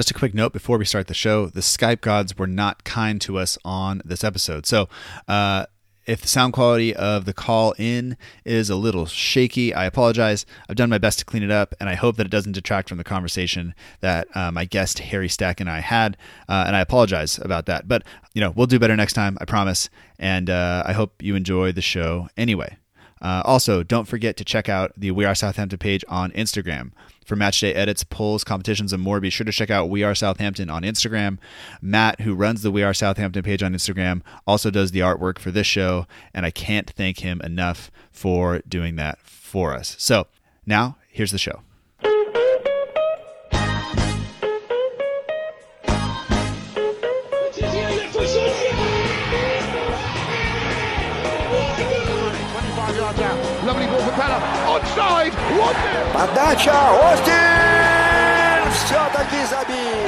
Just a quick note before we start the show the Skype gods were not kind to us on this episode. So, uh, if the sound quality of the call in is a little shaky, I apologize. I've done my best to clean it up, and I hope that it doesn't detract from the conversation that uh, my guest Harry Stack and I had. Uh, and I apologize about that. But you know, we'll do better next time, I promise. And uh, I hope you enjoy the show anyway. Uh, also, don't forget to check out the We Are Southampton page on Instagram. For matchday edits, polls, competitions, and more, be sure to check out We Are Southampton on Instagram. Matt, who runs the We Are Southampton page on Instagram, also does the artwork for this show, and I can't thank him enough for doing that for us. So, now, here's the show. 1 Подача. Остин! Все-таки забил.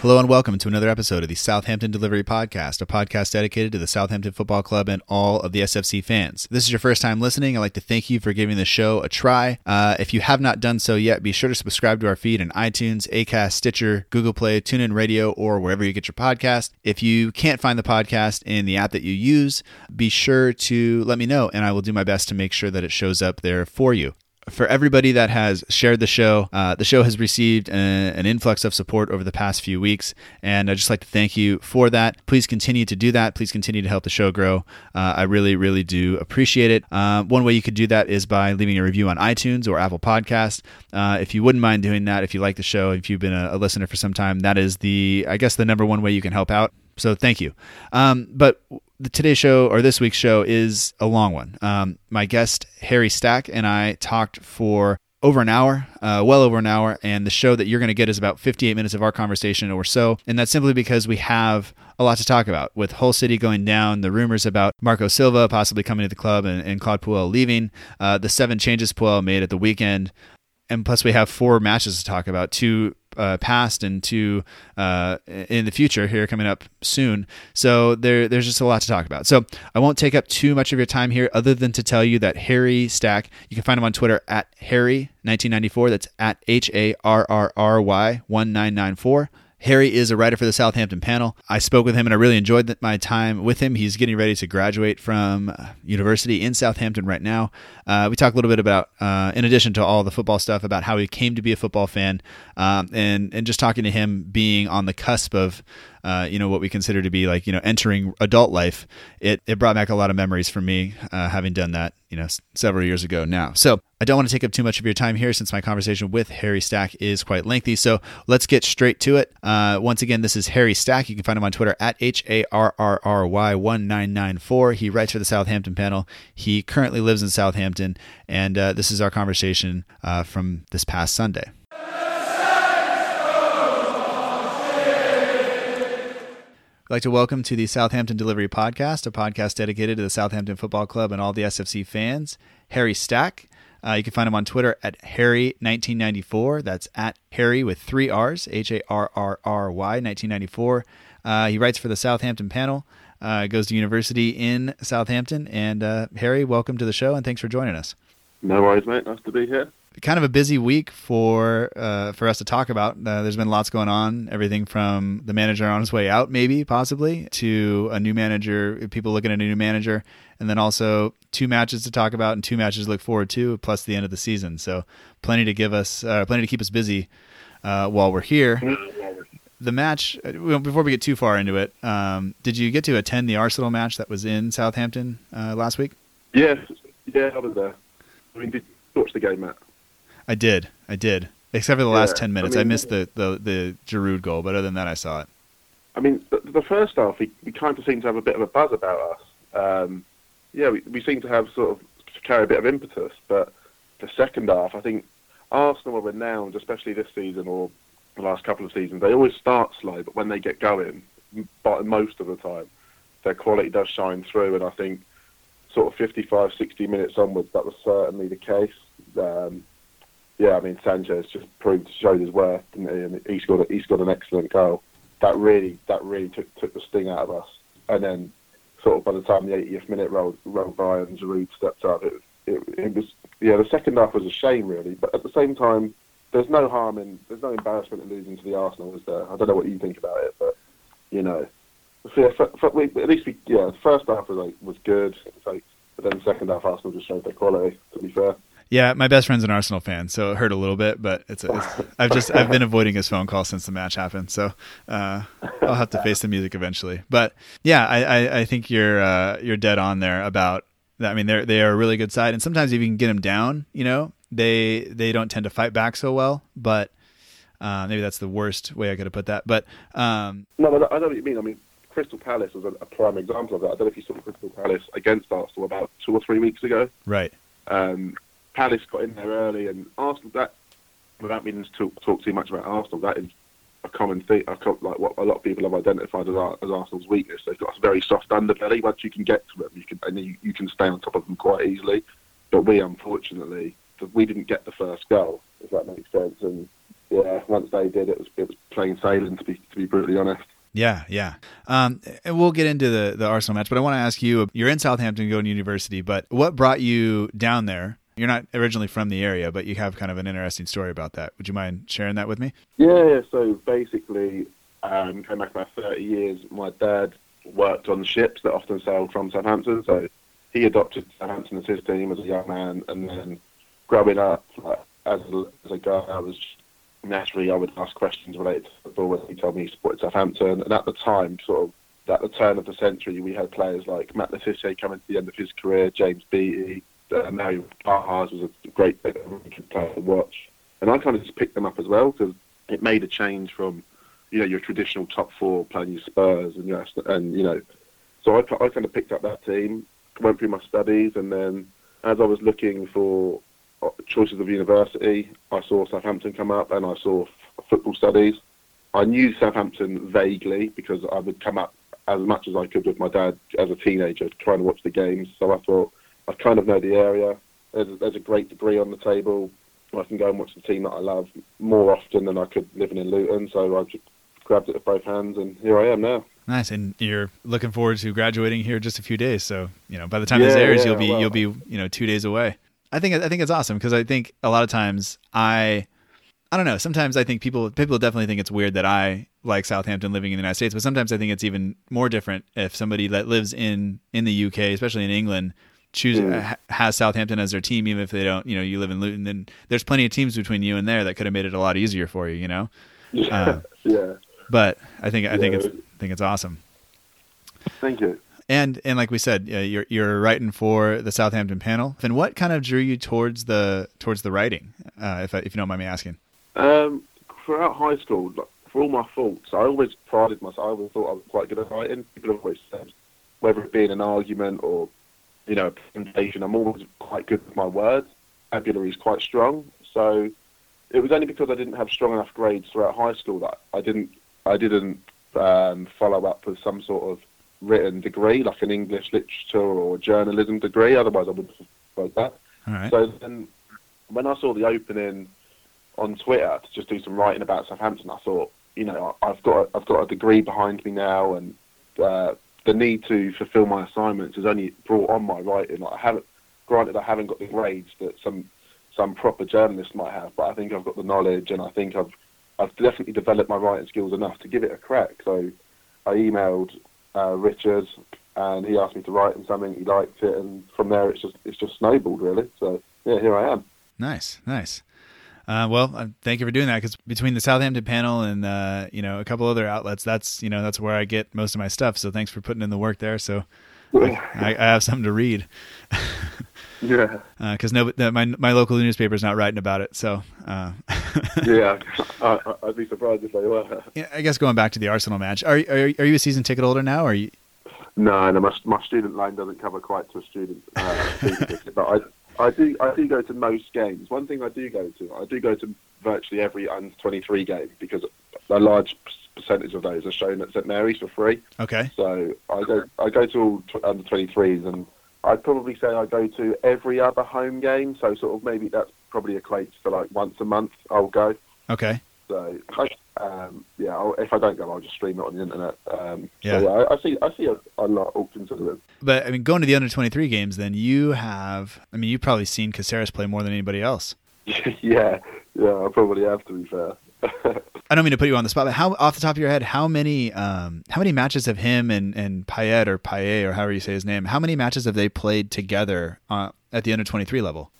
Hello and welcome to another episode of the Southampton Delivery Podcast, a podcast dedicated to the Southampton Football Club and all of the SFC fans. If this is your first time listening. I'd like to thank you for giving the show a try. Uh, if you have not done so yet, be sure to subscribe to our feed in iTunes, Acast, Stitcher, Google Play, TuneIn Radio, or wherever you get your podcast. If you can't find the podcast in the app that you use, be sure to let me know, and I will do my best to make sure that it shows up there for you for everybody that has shared the show, uh, the show has received a, an influx of support over the past few weeks, and I'd just like to thank you for that. Please continue to do that. Please continue to help the show grow. Uh, I really, really do appreciate it. Uh, one way you could do that is by leaving a review on iTunes or Apple Podcast. Uh, if you wouldn't mind doing that, if you like the show, if you've been a, a listener for some time, that is the, I guess, the number one way you can help out. So thank you. Um, but the today's show or this week's show is a long one. Um, my guest Harry Stack and I talked for over an hour, uh, well over an hour, and the show that you're going to get is about 58 minutes of our conversation or so, and that's simply because we have a lot to talk about with Hull City going down, the rumors about Marco Silva possibly coming to the club and, and Claude Puel leaving, uh, the seven changes Puel made at the weekend, and plus we have four matches to talk about, two uh, past and two uh, in the future here coming up soon. So there, there's just a lot to talk about. So I won't take up too much of your time here, other than to tell you that Harry Stack, you can find him on Twitter at Harry1994. That's at H A R R R Y 1994. Harry is a writer for the Southampton panel. I spoke with him and I really enjoyed my time with him. He's getting ready to graduate from university in Southampton right now. Uh, we talk a little bit about, uh, in addition to all the football stuff, about how he came to be a football fan, um, and and just talking to him being on the cusp of, uh, you know, what we consider to be like you know entering adult life. It it brought back a lot of memories for me, uh, having done that you know s- several years ago now. So I don't want to take up too much of your time here since my conversation with Harry Stack is quite lengthy. So let's get straight to it. Uh, once again, this is Harry Stack. You can find him on Twitter at H A R R R Y 1994. He writes for the Southampton panel. He currently lives in Southampton, and uh, this is our conversation uh, from this past Sunday. I'd like to welcome to the Southampton Delivery Podcast, a podcast dedicated to the Southampton Football Club and all the SFC fans. Harry Stack. Uh, you can find him on Twitter at Harry1994. That's at Harry with three R's, H A R R R Y, 1994. Uh, he writes for the Southampton panel, uh, goes to university in Southampton. And uh, Harry, welcome to the show and thanks for joining us. No worries, mate. Nice to be here. Kind of a busy week for uh, for us to talk about. Uh, there's been lots going on. Everything from the manager on his way out, maybe possibly, to a new manager. People looking at a new manager, and then also two matches to talk about and two matches to look forward to, plus the end of the season. So plenty to give us, uh, plenty to keep us busy uh, while we're here. The match. uh, Before we get too far into it, um, did you get to attend the Arsenal match that was in Southampton uh, last week? Yes, yeah, I was there. I mean, did you watch the game, Matt? I did. I did. Except for the last Yeah, ten minutes, I, mean- missed the, the the Giroud goal, but other than that, I saw it. I mean, the, the first half, we, we kind of seemed to have a bit of a buzz about us. Um, yeah, we, we seem to have sort of to carry a bit of impetus, but the second half, I think Arsenal are renowned, especially this season or the last couple of seasons. They always start slow, but when they get going, but most of the time, their quality does shine through. And I think sort of 55, 60 minutes onwards, that was certainly the case. Um, yeah, I mean Sanchez just proved showed his worth, didn't he? And he scored he scored an excellent goal. that really that really took took the sting out of us. And then, sort of by the time the 80th minute rolled rolled by and Giroud stepped up, it, it it was yeah the second half was a shame really. But at the same time, there's no harm in there's no embarrassment in losing to the Arsenal, is there? I don't know what you think about it, but you know, so, yeah, for, for, we, at least we yeah the first half was like was good, like, but then the second half Arsenal just showed their quality. To be fair. Yeah, my best friend's an Arsenal fan, so it hurt a little bit, but it's, a, it's I've just I've been avoiding his phone call since the match happened, so uh, I'll have to face the music eventually. But yeah, I, I, I think you're uh, you're dead on there about. I mean, they're they are a really good side, and sometimes if you can get them down, you know, they they don't tend to fight back so well. But uh, maybe that's the worst way I could have put that. But um, no, but I know what you mean. I mean, Crystal Palace was a, a prime example of that. I don't know if you saw Crystal Palace against Arsenal about two or three weeks ago. Right. Um, Palace got in there early, and Arsenal. That, without meaning to talk, talk too much about Arsenal, that is a common thing. Like what a lot of people have identified as, as Arsenal's weakness. They've got a very soft underbelly. Once you can get to them, you can and you, you can stay on top of them quite easily. But we, unfortunately, we didn't get the first goal. If that makes sense. And yeah, once they did, it was it was plain sailing. To be to be brutally honest. Yeah, yeah. Um, and we'll get into the, the Arsenal match, but I want to ask you you're in Southampton going to university, but what brought you down there? You're not originally from the area, but you have kind of an interesting story about that. Would you mind sharing that with me? Yeah, yeah. So basically, um, going back about 30 years, my dad worked on ships that often sailed from Southampton. So he adopted Southampton as his team as a young man, and then growing up, like, as, a, as a guy, I was naturally I would ask questions related to football he told me he supported Southampton. And at the time, sort of at the turn of the century, we had players like Matt Le coming to the end of his career, James Beattie, uh, Marian Pahars was a great player to watch. And I kind of just picked them up as well because it made a change from, you know, your traditional top four playing your Spurs and your, and you know, so I, I kind of picked up that team, went through my studies, and then as I was looking for choices of university, I saw Southampton come up and I saw f- football studies. I knew Southampton vaguely because I would come up as much as I could with my dad as a teenager trying to watch the games. So I thought I kind of know the area. There's a, there's a great degree on the table. I can go and watch the team that I love more often than I could living in Luton. So I just grabbed it with both hands, and here I am now. Nice, and you're looking forward to graduating here just a few days. So you know, by the time yeah, this airs, yeah, you'll be well, you'll be you know two days away. I think I think it's awesome because I think a lot of times I I don't know. Sometimes I think people people definitely think it's weird that I like Southampton living in the United States, but sometimes I think it's even more different if somebody that lives in in the UK, especially in England, choose mm. has Southampton as their team, even if they don't. You know, you live in Luton, then there's plenty of teams between you and there that could have made it a lot easier for you. You know. Yeah. Uh, yeah. But I think I think it's I think it's awesome. Thank you and and like we said, uh, you're you're writing for the Southampton panel. And what kind of drew you towards the towards the writing, uh, if if you don't mind me asking? Um, throughout high school, for all my faults, I always prided myself. I always thought I was quite good at writing. People have always said, whether it be in an argument or you know a presentation, I'm always quite good with my words. Vocabulary is quite strong. So it was only because I didn't have strong enough grades throughout high school that I didn't I didn't um, follow up with some sort of written degree, like an English literature or journalism degree. Otherwise, I would have that. So then, when I saw the opening on Twitter to just do some writing about Southampton, I thought, you know, I've got a, I've got a degree behind me now, and uh, the need to fulfil my assignments has only brought on my writing. Like I haven't, granted, I haven't got the grades that some some proper journalists might have, but I think I've got the knowledge, and I think I've I've definitely developed my writing skills enough to give it a crack. So I emailed uh, Richard, and he asked me to write him something. He liked it, and from there it's just it's just snowballed really. So yeah, here I am. Nice, nice. Uh, well, uh, thank you for doing that because between the Southampton panel and uh, you know a couple other outlets, that's you know that's where I get most of my stuff. So thanks for putting in the work there. So I, I, have something to read. yeah. Because uh, no, my my local newspaper is not writing about it. So. Uh, yeah, I, would be surprised if they were. Yeah, I guess going back to the Arsenal match, are are, are you a season ticket holder now? Or are you? No, no, my, my student loan doesn't cover quite to a student uh, ticket, but I I do I do go to most games. One thing I do go to, I do go to virtually every under twenty three game because a large percentage of those are shown at St Mary's for free. Okay. So I go I go to all t- under twenty threes and I'd probably say I go to every other home game. So sort of maybe that's probably equates to like once a month I'll go. Okay. So I, um, yeah, I'll, if I don't go, I'll just stream it on the internet. Um, Yeah. so, yeah, I, I see. I see a, a lot of considered. But I mean, going to the under twenty three games, then you have. I mean, you've probably seen Caceres play more than anybody else. yeah, yeah, I probably have to be fair. I don't mean to put you on the spot, but how off the top of your head, how many um, how many matches have him and and Payet or Payet or however you say his name? How many matches have they played together uh, at the under twenty three level?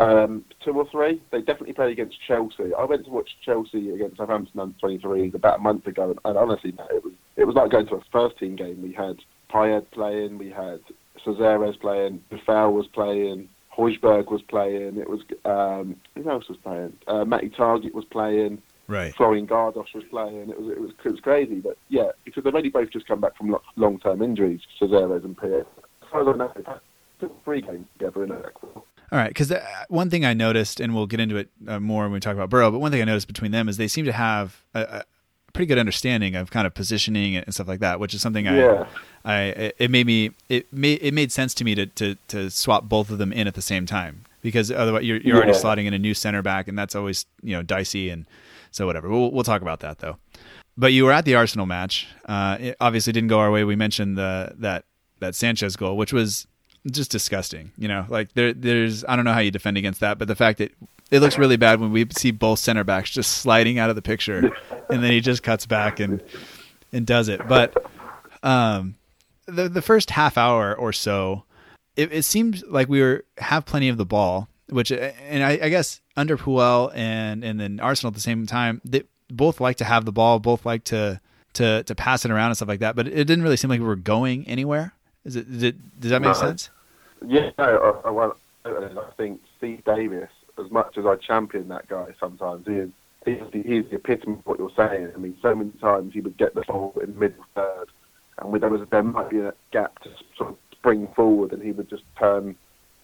Um, two or three. They definitely played against Chelsea. I went to watch Chelsea against Southampton under 23s about a month ago, and, and honestly, no, it was it was like going to a first team game. We had Pied playing, we had Caceres playing, Boufal was playing, Højbjerg was playing. It was um, who else was playing? Uh, Matty Targett was playing. Right. Florian Gardos was playing. It was it was it was crazy, but yeah, because they've only both just come back from long term injuries, Caceres and Pied. As far as I know, three games together in a All right, because one thing I noticed, and we'll get into it uh, more when we talk about Boro, but one thing I noticed between them is they seem to have a, a pretty good understanding of kind of positioning and stuff like that, which is something I, Yeah. I, it made me, it made, it made sense to me to, to, to swap both of them in at the same time because otherwise you're, you're already slotting in a new center back, and that's always you know dicey, and so whatever. We'll we'll talk about that though. But you were at the Arsenal match. Uh, it obviously didn't go our way. We mentioned the that that Sanchez goal, which was just disgusting. You know, like there there's I don't know how you defend against that, but the fact that it looks really bad when we see both center backs just sliding out of the picture, and then he just cuts back and and does it. But um, the the first half hour or so, it, it seemed like we were have plenty of the ball, which and I, I guess under Puel and and then Arsenal at the same time, they both like to have the ball, both like to to to pass it around and stuff like that. But it didn't really seem like we were going anywhere. Is it? Is it does that make No. sense? Yeah, no, I, I, well, I think Steve Davis, as much as I champion that guy sometimes, he is, he's, the, he's the epitome of what you're saying. I mean, so many times he would get the ball in the middle third, and there, was, there might be a gap to sort of spring forward, and he would just turn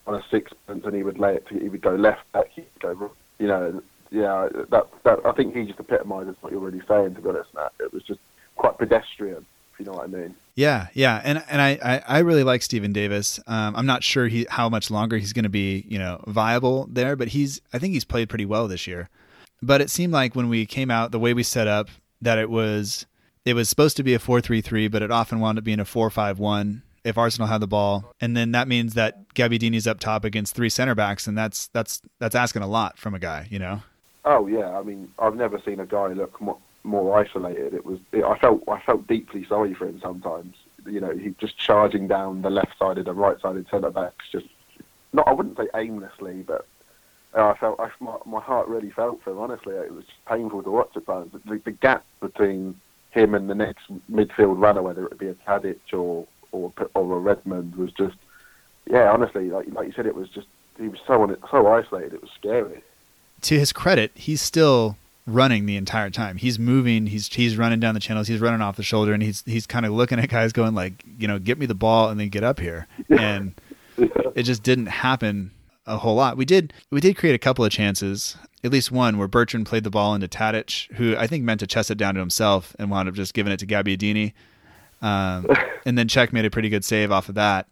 on a sixpence and he would lay it to, he would go left back, he would go, right, you know, yeah, that, that, I think he just epitomises what you're really saying, to be honest, Matt. It was just quite pedestrian, if you know what I mean. Yeah, yeah, and and I, I, I really like Stephen Davis. Um, I'm not sure he how much longer he's going to be you know viable there, but he's I think he's played pretty well this year. But it seemed like when we came out, the way we set up, that it was it was supposed to be a four three three, but it often wound up being a four five one if Arsenal had the ball, and then that means that Gabbiadini's up top against three center backs, and that's that's that's asking a lot from a guy, you know. Oh yeah, I mean, I've never seen a guy look more, more isolated. It was, it, I felt, I felt deeply sorry for him sometimes. You know, he just charging down the left-sided and right-sided centre backs, just not. I wouldn't say aimlessly, but uh, I felt, I, my, my heart really felt for him. Honestly, it was painful to watch at times. The, the gap between him and the next midfield runner, whether it be a Tadic or or or a Redmond, was just, yeah. Honestly, like like you said, it was just he was so on, so isolated. It was scary. to his credit, he's still running the entire time. He's moving. He's he's running down the channels. He's running off the shoulder, and he's he's kind of looking at guys, going like, you know, get me the ball and then get up here. And it just didn't happen a whole lot. We did we did create a couple of chances, at least one where Bertrand played the ball into Tadic, who I think meant to chest it down to himself and wound up just giving it to Gabbiadini. Um, and then Cech made a pretty good save off of that.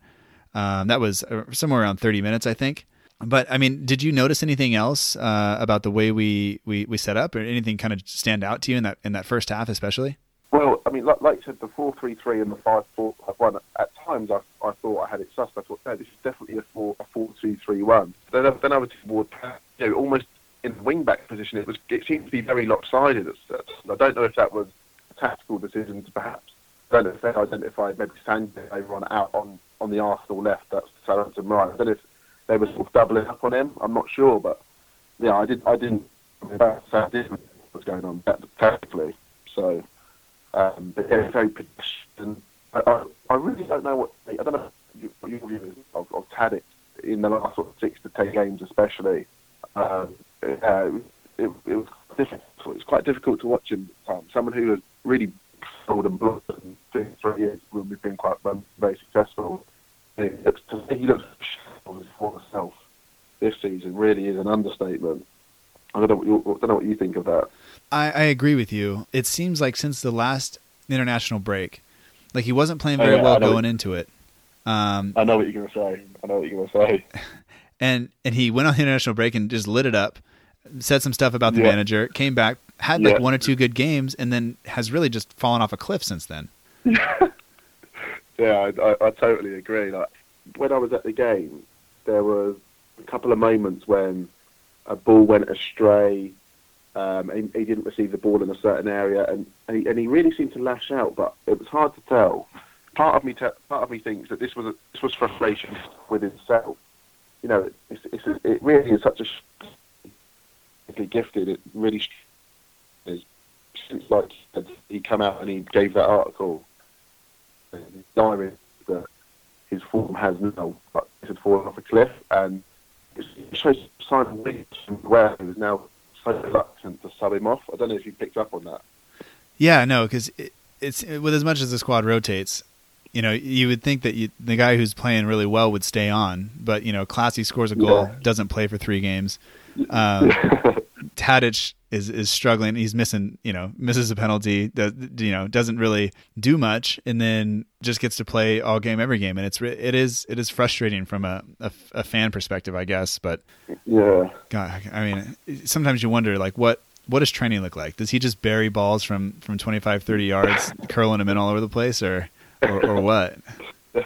Um, that was uh, somewhere around 30 minutes, I think. But I mean, did you notice anything else uh, about the way we, we, we set up, or anything kind of stand out to you in that in that first half, especially? Well, I mean, like, like you said, the four three three and the five four one. At times, I, I thought I had it sussed. I thought, no, this is definitely a four a four two three one. Then, I- then I was toward, you know, almost in the wing back position. It was it seemed to be very lopsided. I don't know if that was a tactical decision, to perhaps. I don't know if they identified maybe Sanchez over on out on on the Arsenal left. That's Southampton right. I don't know if they were sort of doubling up on him. I'm not sure, but yeah, I did. I didn't. I mean, that's- I did what was going on tactically. So. Um, but yeah, very pedestrian. I, I, I really don't know what I don't know what your view is of, of Tadic in the last sort of six to ten games, especially. Um, it, it was difficult. Quite difficult to watch him. Um, someone who has really sold and blood and two, three years when we've been quite um, very successful. He looks, he looks on his former self this season. Really is an understatement. I don't know what you, I don't know what you think of that. I, I agree with you. It seems like since the last international break, like he wasn't playing Oh, very yeah, well going into it. Um, I know what you're going to say. I know what you're going to say. and and he went on the international break and just lit it up, said some stuff about the Yeah. manager, came back, had like Yeah. one or two good games, and then has really just fallen off a cliff since then. Yeah, I, I, I totally agree. Like when I was at the game, there was a couple of moments when a ball went astray. Um, and he didn't receive the ball in a certain area, and and he, and he really seemed to lash out. But it was hard to tell. Part of me, te- part of me thinks that this was a, this was frustration with himself. You know, it's, it's, it really is such a gifted. It really is. Since like he come out and he gave that article diary his form has now but had fallen off a cliff, and it shows a sign of weakness from where he was now so reluctant to sub him off. I don't know if you picked up on that. Yeah, no, because it, it's with as much as the squad rotates, you know, you would think that you, the guy who's playing really well would stay on, but you know, Clasie scores a goal, Yeah. doesn't play for three games. Um, Tadic is is struggling. He's missing, you know, misses a penalty. Does, you know, doesn't really do much, and then just gets to play all game, every game, and it's it is it is frustrating from a, a, a fan perspective, I guess. But yeah, God, I mean, sometimes you wonder like what what does training look like? Does he just bury balls from from 25, 30 yards, curling them in all over the place, or or, or what?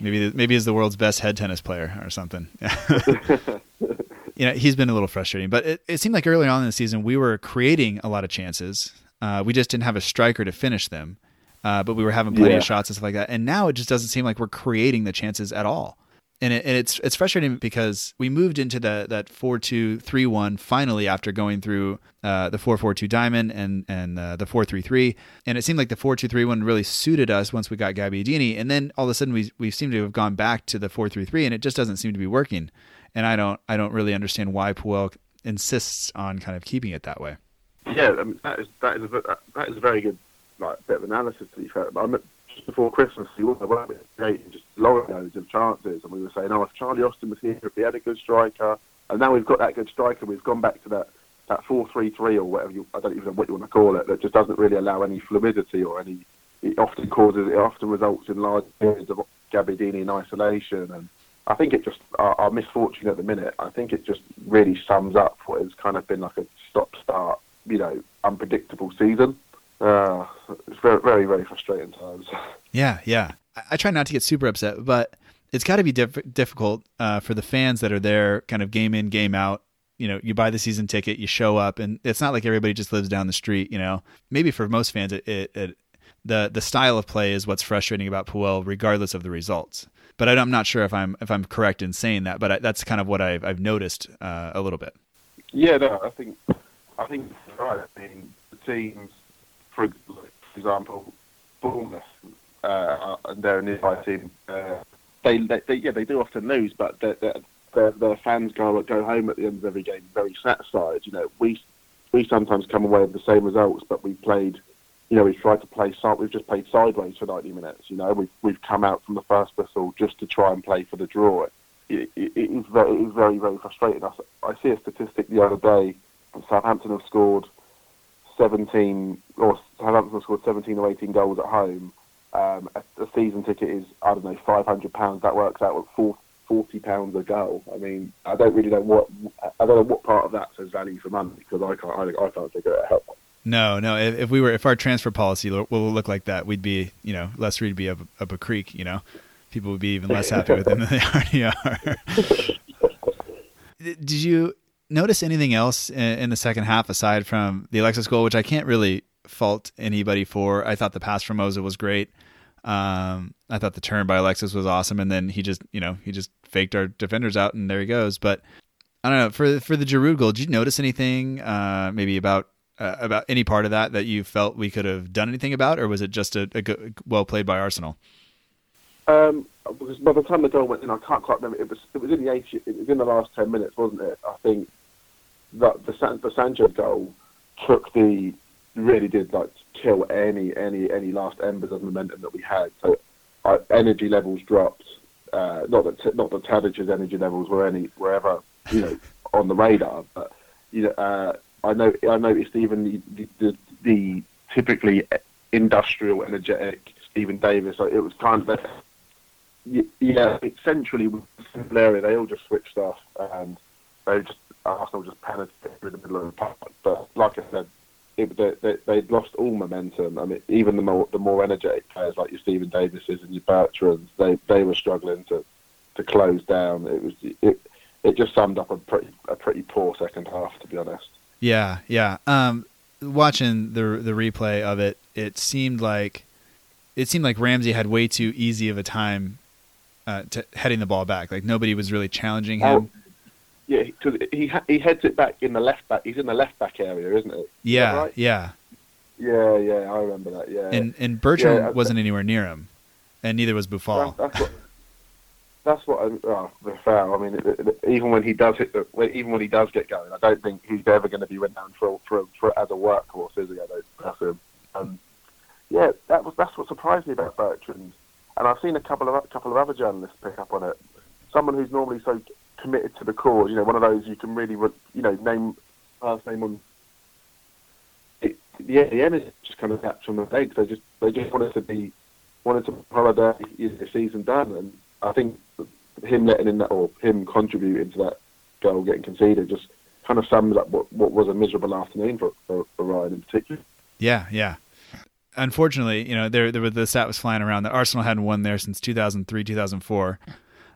Maybe maybe he's the world's best head tennis player or something. you know, he's been a little frustrating, but it, it seemed like early on in the season we were creating a lot of chances. Uh, we just didn't have a striker to finish them, uh, but we were having plenty Yeah. of shots and stuff like that. And now it just doesn't seem like we're creating the chances at all. And, it, and it's it's frustrating because we moved into the that four two three one finally after going through uh, the four four two diamond and and uh, the four three three, and it seemed like the four two three one really suited us once we got Gabbiadini, and then all of a sudden we we seem to have gone back to the four three three, and it just doesn't seem to be working, and I don't I don't really understand why Puel insists on kind of keeping it that way. yeah. I mean, that is that is a, that is a very good like bit of analysis to be fair. I mean, just before Christmas, weren't we, creating just loads of chances, and we were saying, oh, if Charlie Austin was here, if we had a good striker, and now we've got that good striker, we've gone back to that that four three three or whatever you I don't even know what you want to call it that just doesn't really allow any fluidity or any. It often causes it often results in large periods of Gabbiadini in isolation, and I think it just our, our misfortune at the minute. I think it just really sums up what has kind of been like a stop start, you know, unpredictable season. Uh, it's very very very frustrating times. Yeah, yeah. I, I try not to get super upset, but it's got to be diff- difficult uh, for the fans that are there, kind of game in, game out. You know, you buy the season ticket, you show up, and it's not like everybody just lives down the street. You know, maybe for most fans, it, it, it the the style of play is what's frustrating about Puel, regardless of the results. But I, am not sure if I'm if I'm correct in saying that, but I, that's kind of what I've I've noticed uh, a little bit. Yeah, no, I think I think right. I mean, the teams, for, example, Bournemouth, uh, they're a nearby team. Uh, they, they, they, yeah, they do often lose, but their, their fans go go home at the end of every game very satisfied. You know, we we sometimes come away with the same results, but we played. You know, we've tried to play. si- We've just played sideways for 90 minutes. You know, we've we've come out from the first whistle just to try and play for the draw. It, it, it is very, it is very, very frustrating. I see a statistic the other day. Southampton have scored 17, or Southampton have scored 17 or 18 goals at home. Um, a, a season ticket is, I don't know, 500 pounds. That works out at four, 40 pounds a goal. I mean, I don't really know what, I don't know what part of that says value for money because I can't, I, I can't figure it out. No, no. If, if we were, if our transfer policy lo- will look like that, we'd be, you know, less we'd be up, up a creek. You know, people would be even less happy with them than they already are. Did you notice anything else in, in the second half aside from the Alexis goal, which I can't really fault anybody for? I thought the pass from Moza was great. Um, I thought the turn by Alexis was awesome, and then he just, you know, he just faked our defenders out, and there he goes. But I don't know for for the Giroud goal. Did you notice anything, uh, maybe about uh, about any part of that that you felt we could have done anything about, or was it just a, a good, well played by Arsenal? Um, because by the time the goal went in, I can't quite remember. It was it was in the 80, it was in the last ten minutes, wasn't it? I think that the San, the Sanchez goal took the really did like kill any any any last embers of momentum that we had. So our energy levels dropped. Uh, not that t- not that Tadic's energy levels were any wherever you know on the radar, but you know uh, I know I noticed even the the, the, typically industrial, energetic Stephen Davis. Like, it was kind of yeah, centrally with area. They all just switched off, and they just Arsenal just penetrated through the middle of the park. But like I said, it, they, they'd lost all momentum. I mean, even the more the more energetic players like your Stephen Davises and your Bertrands, they they were struggling to to close down. It was it it just summed up a pretty a pretty poor second half, to be honest. Yeah, yeah. Um, watching the the replay of it, it seemed like it seemed like Ramsey had way too easy of a time uh, to heading the ball back. Like nobody was really challenging him. Oh, yeah, because he he heads it back in the left back. He's in the left back area, isn't it? yeah, right? yeah. Yeah, yeah, I remember that. Yeah, And and Bertrand Yeah, wasn't anywhere near him, and neither was Boufal. That- that's what. That's what. I, oh, foul. I mean, even when he does hit the, even when he does get going, I don't think he's ever going to be renowned for for, for as a workhorse, is he? I don't. That's him. Um, yeah, that was that's what surprised me about Bertrand, and I've seen a couple of a couple of other journalists pick up on it. Someone who's normally so committed to the cause, you know, one of those you can really, you know, name first name on. It, yeah, the energy just kind of snapped from the legs. They just they just wanted to be wanted to holiday the season done, and I think him letting in that or him contributing to that goal getting conceded just kind of sums up what, what was a miserable afternoon for, for, for Ryan in particular. Yeah, yeah. Unfortunately, you know, there there the stat was flying around that Arsenal hadn't won there since 2003, 2004.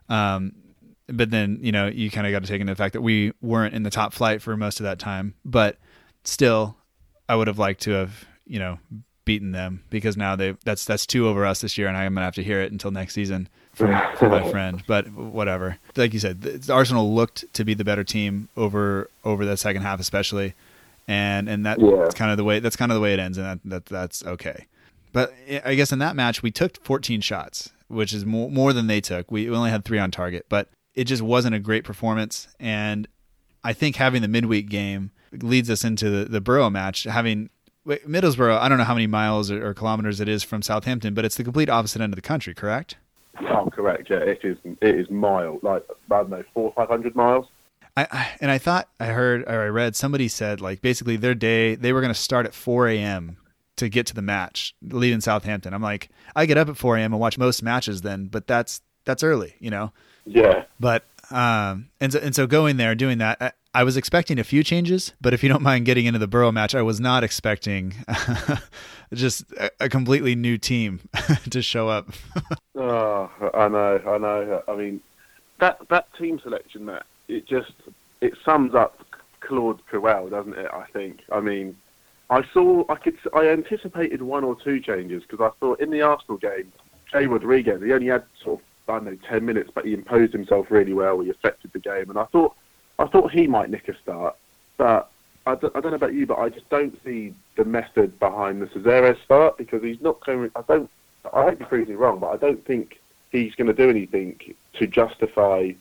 Um, but then, you know, you kind of got to take into the fact that we weren't in the top flight for most of that time. But still, I would have liked to have, you know, beaten them because now they that's that's two over us this year, and I'm gonna have to hear it until next season my friend. But whatever. Like you said, the, Arsenal looked to be the better team over over the second half, especially and and that's Yeah. kind of the way that's kind of the way it ends, and that, that that's okay. But I guess in that match we took 14 shots, which is more more than they took. We only had three on target, but it just wasn't a great performance. And I think having the midweek game leads us into the, the Boro match. Having wait, Middlesbrough, I don't know how many miles or, or kilometers it is from Southampton, but it's the complete opposite end of the country, correct? Oh, correct. Yeah, it is. It is mile, like I don't know, four five hundred miles. I, I and I thought I heard or I read somebody said like basically their day they were going to start at 4 a.m. to get to the match leading Southampton. I'm like I get up at 4 a.m. and watch most matches then, but that's that's early, you know. Yeah, But um and so and so going there doing that I, was expecting a few changes, but if you don't mind getting into the Boro match, I was not expecting just a, completely new team to show up. Oh, I know, I know. I mean, that that team selection, that it just it sums up Claude Puel, doesn't it? I think. I mean, I saw, I could, I anticipated one or two changes because I thought in the Arsenal game, Jay Rodriguez, he only had sort of I don't know ten minutes, but he imposed himself really well. He affected the game, and I thought, I thought he might nick a start, but. I don't, know about you, but I just don't see the method behind the Caceres start because he's not going. I don't I hope he proves me wrong, but I don't think he's going to do anything to justify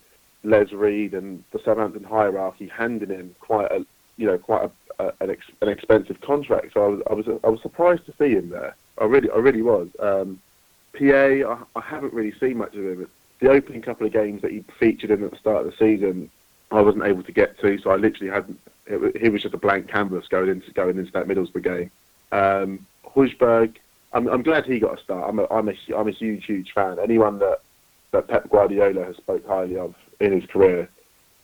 Les Reed and the Southampton hierarchy handing him quite a, you know, quite a, a, an, ex, an expensive contract. So I was, I was, I was surprised to see him there. I really, I really was. Um, PA, I, I haven't really seen much of him. The opening couple of games that he featured in at the start of the season, I wasn't able to get to, so I literally. It, he was just a blank canvas going into going into that Middlesbrough game. Um, Højbjerg, I'm, I'm glad he got a start. I'm a, I'm a, I'm a huge, huge fan. Anyone that, that Pep Guardiola has spoke highly of in his career,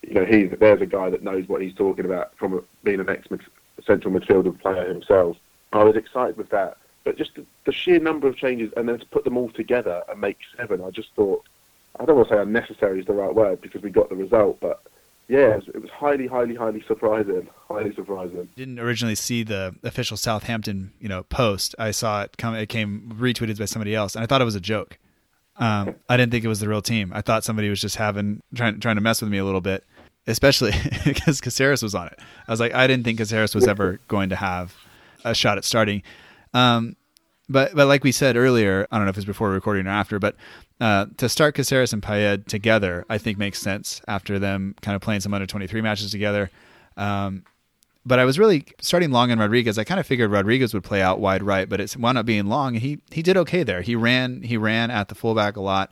you know, he's there's a guy that knows what he's talking about from being an ex central midfielder player himself. I was excited with that, but just the sheer number of changes and then to put them all together and make seven, I just thought I don't want to say unnecessary is the right word because we got the result, but yeah, it was, it was highly, highly, highly surprising. Highly surprising. didn't originally see the official Southampton, you know, post. I saw it come. It came retweeted by somebody else, and I thought it was a joke. Um, I didn't think it was the real team. I thought somebody was just having trying trying to mess with me a little bit, especially because Caceres was on it. I was like, I didn't think Caceres was ever going to have a shot at starting. Um, but but like we said earlier, I don't know if it was before recording or after, but uh, to start Caceres and Pied together, I think makes sense after them kind of playing some under twenty three matches together. Um, but I was really starting long on Rodriguez. I kind of figured Rodriguez would play out wide right, but it wound up being long. He he did okay there. He ran he ran at the fullback a lot,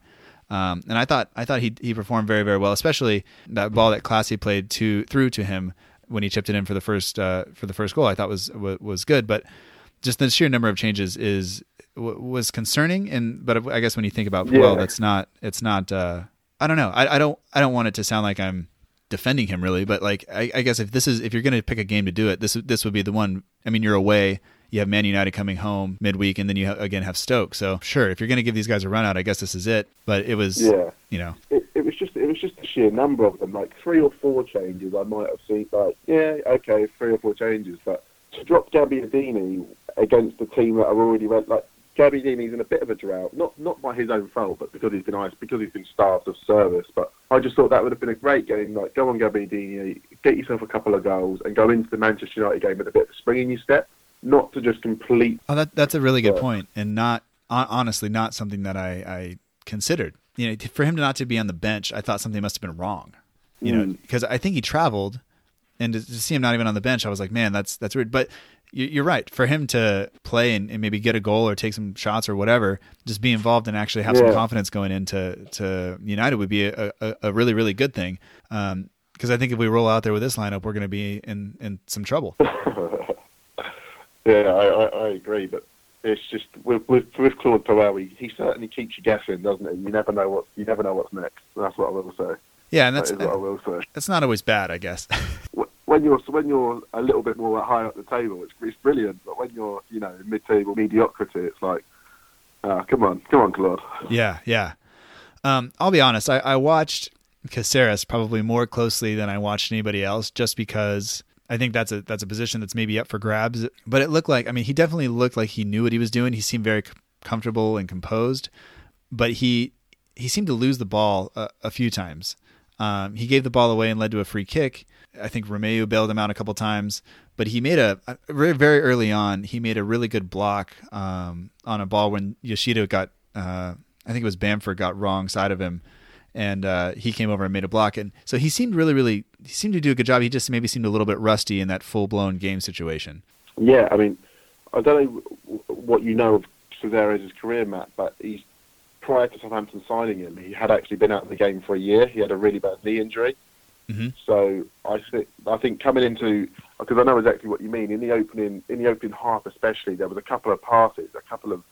um, and I thought I thought he he performed very very well, especially that ball that Clasie played to through to him when he chipped it in for the first uh, for the first goal. I thought was wa- was good, but just the sheer number of changes is w- was concerning. And but I guess when you think about Yeah. that's not it's not. Uh, I don't know. I, I don't I don't want it to sound like I'm defending him really, but like I, I guess if this is if you're going to pick a game to do it, this this would be the one. I mean, you're away. You have Man United coming home midweek, and then you ha- again have Stoke. So sure, if you're going to give these guys a run out, I guess this is it. But it was, Yeah. you know, it, it was just it was just the sheer number of them, like three or four changes. I might have seen like yeah, okay, three or four changes, but to drop Gabbiadini against the team that are already went like Gabbiadini's in a bit of a drought, not not by his own fault, but because he's been ice, because he's been starved of service. But I just thought that would have been a great game. Like go on Gabby Gabbiadini, get yourself a couple of goals, and go into the Manchester United game with a bit of a spring in your step, not to just complete. oh that that's a really good point, and not honestly not something that I I considered. You know, for him not to be on the bench, I thought something must have been wrong. You know, Mm. because I think he traveled, and to, to see him not even on the bench, I was like, man, that's that's weird. But you're right. For him to play and, and maybe get a goal or take some shots or whatever, just be involved and actually have some confidence going into to United would be a, a, a really really good thing. Um, because I think if we roll out there with this lineup, we're going to be in in some trouble. Yeah, I, I, I agree, but it's just with with, with Claude Puel, he, he certainly keeps you guessing, doesn't he? You never know what you never know what's next. That's what I will say. Yeah, and that's is what I will say. that's not always bad, I guess. When you're when you're a little bit more high up the table, it's, it's brilliant. But when you're you know mid-table mediocrity, it's like, ah, come on, come on, Claude. Yeah, yeah. Um, I'll be honest. I, I watched Caceres probably more closely than I watched anybody else, just because I think that's a that's a position that's maybe up for grabs. But it looked like I mean he definitely looked like he knew what he was doing. He seemed very c- comfortable and composed, but he he seemed to lose the ball a, a few times. Um, he gave the ball away and led to a free kick. I think Romeu bailed him out a couple times, but he made a, very early on. He made a really good block um, on a ball when Yoshida got. Uh, I think it was Bamford got wrong side of him, and uh, he came over and made a block. And so he seemed really, really, he seemed to do a good job. He just maybe seemed a little bit rusty in that full blown game situation. Yeah, I mean, I don't know what you know of Caceres' career, Matt, but he's prior to Southampton signing him, he had actually been out of the game for a year. He had a really bad knee injury. Mhm. So I think I think coming into because I know exactly what you mean in the opening in the opening half especially there was a couple of passes, a couple of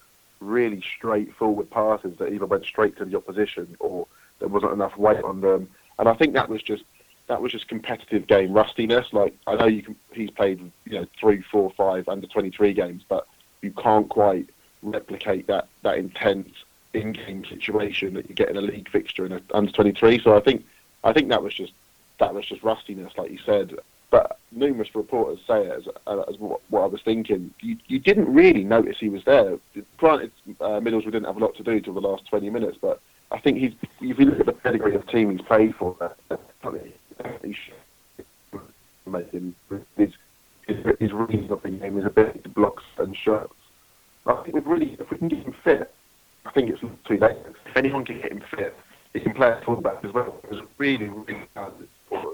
really straightforward passes that either went straight to the opposition or there wasn't enough weight on them, and I think that was just that was just competitive game rustiness. Like I know you can, he's played you know three, four, five under twenty three games, but you can't quite replicate that that intense in game situation that you get in a league fixture in a under twenty three. So I think I think that was just that was just rustiness, like you said. But numerous reporters say it as, as what, I was thinking. You, you didn't really notice he was there. Granted, uh, Middlesbrough didn't have a lot to do till the last 20 minutes, but I think he's, if you look at the pedigree of the team he's played for, uh, he should make him his, his, reason of the game is ability to block and shots. I think we've really, if we can get him fit, I think it's too late. If anyone can get him fit, he can play at fullback as well. It was really, really talented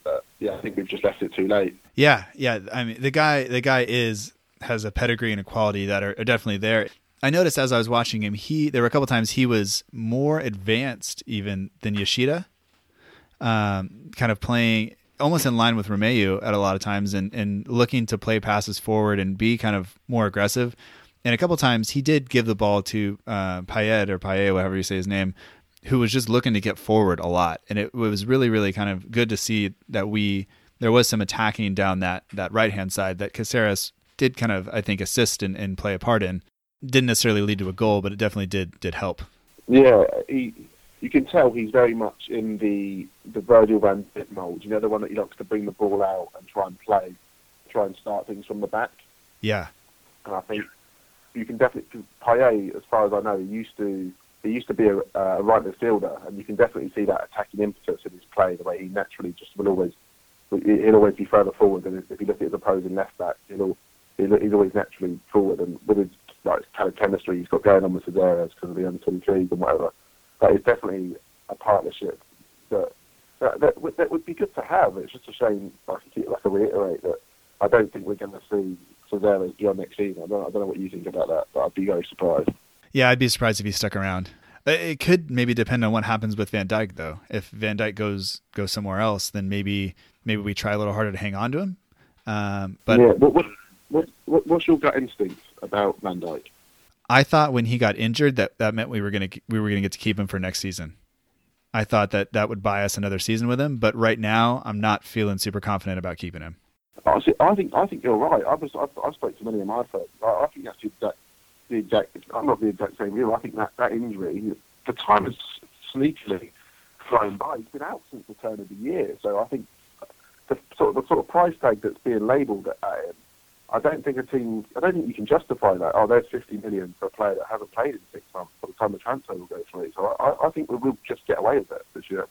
that. Yeah, I think we've just left it too late. Yeah, yeah. I mean, the guy, the guy is has a pedigree and a quality that are, are definitely there. I noticed as I was watching him, he there were a couple times he was more advanced even than Yoshida, um, kind of playing almost in line with Romeu at a lot of times and, and looking to play passes forward and be kind of more aggressive. And a couple times he did give the ball to uh, Payet or Payet, whatever you say his name, who was just looking to get forward a lot. And it was really, really kind of good to see that we there was some attacking down that that right hand side that Caceres did kind of I think assist and, and play a part in. Didn't necessarily lead to a goal, but it definitely did did help. Yeah, he. You can tell he's very much in the the Virgil van Dijk mould. You know, the one that he likes to bring the ball out and try and play, try and start things from the back. Yeah, And I think you can definitely. Pied, as far as I know, he used to he used to be a, a right midfielder, and you can definitely see that attacking impetus in his play. The way he naturally just will always he'll always be further forward than if you look at his opposing left back. He'll, he's always naturally forward, and with his like kind of chemistry he's got going on with Caceres because of the under 23s and whatever. That is definitely a partnership that that, that, would, that would be good to have. It's just a shame, like like I reiterate that I don't think we're going to see Caceres beyond next season. I don't, I don't know what you think about that, but I'd be very surprised. yeah. I'd be surprised if he stuck around. Uh, It could maybe depend on what happens with Van Dijk though. If Van Dijk goes goes somewhere else, then maybe maybe we try a little harder to hang on to him. Um, but yeah, what, what, what, what, what's your gut instinct about Van Dijk? I thought when he got injured that that meant we were gonna we were gonna get to keep him for next season. I thought that that would buy us another season with him. But right now, I'm not feeling super confident about keeping him. I think I think you're right. I was I, I spoke to many of my friends. I, I think that's the exact, the exact. I'm not the exact same view. I think that that injury, the time has sneakily flown by. He's been out since the turn of the year. So I think the sort of the sort of price tag that's being labelled at him. I don't think a team. I don't think you can justify that. Oh, there's 50 million for a player that hasn't played in six months. By the time the transfer will go through, so I, I think we will just get away with it this year.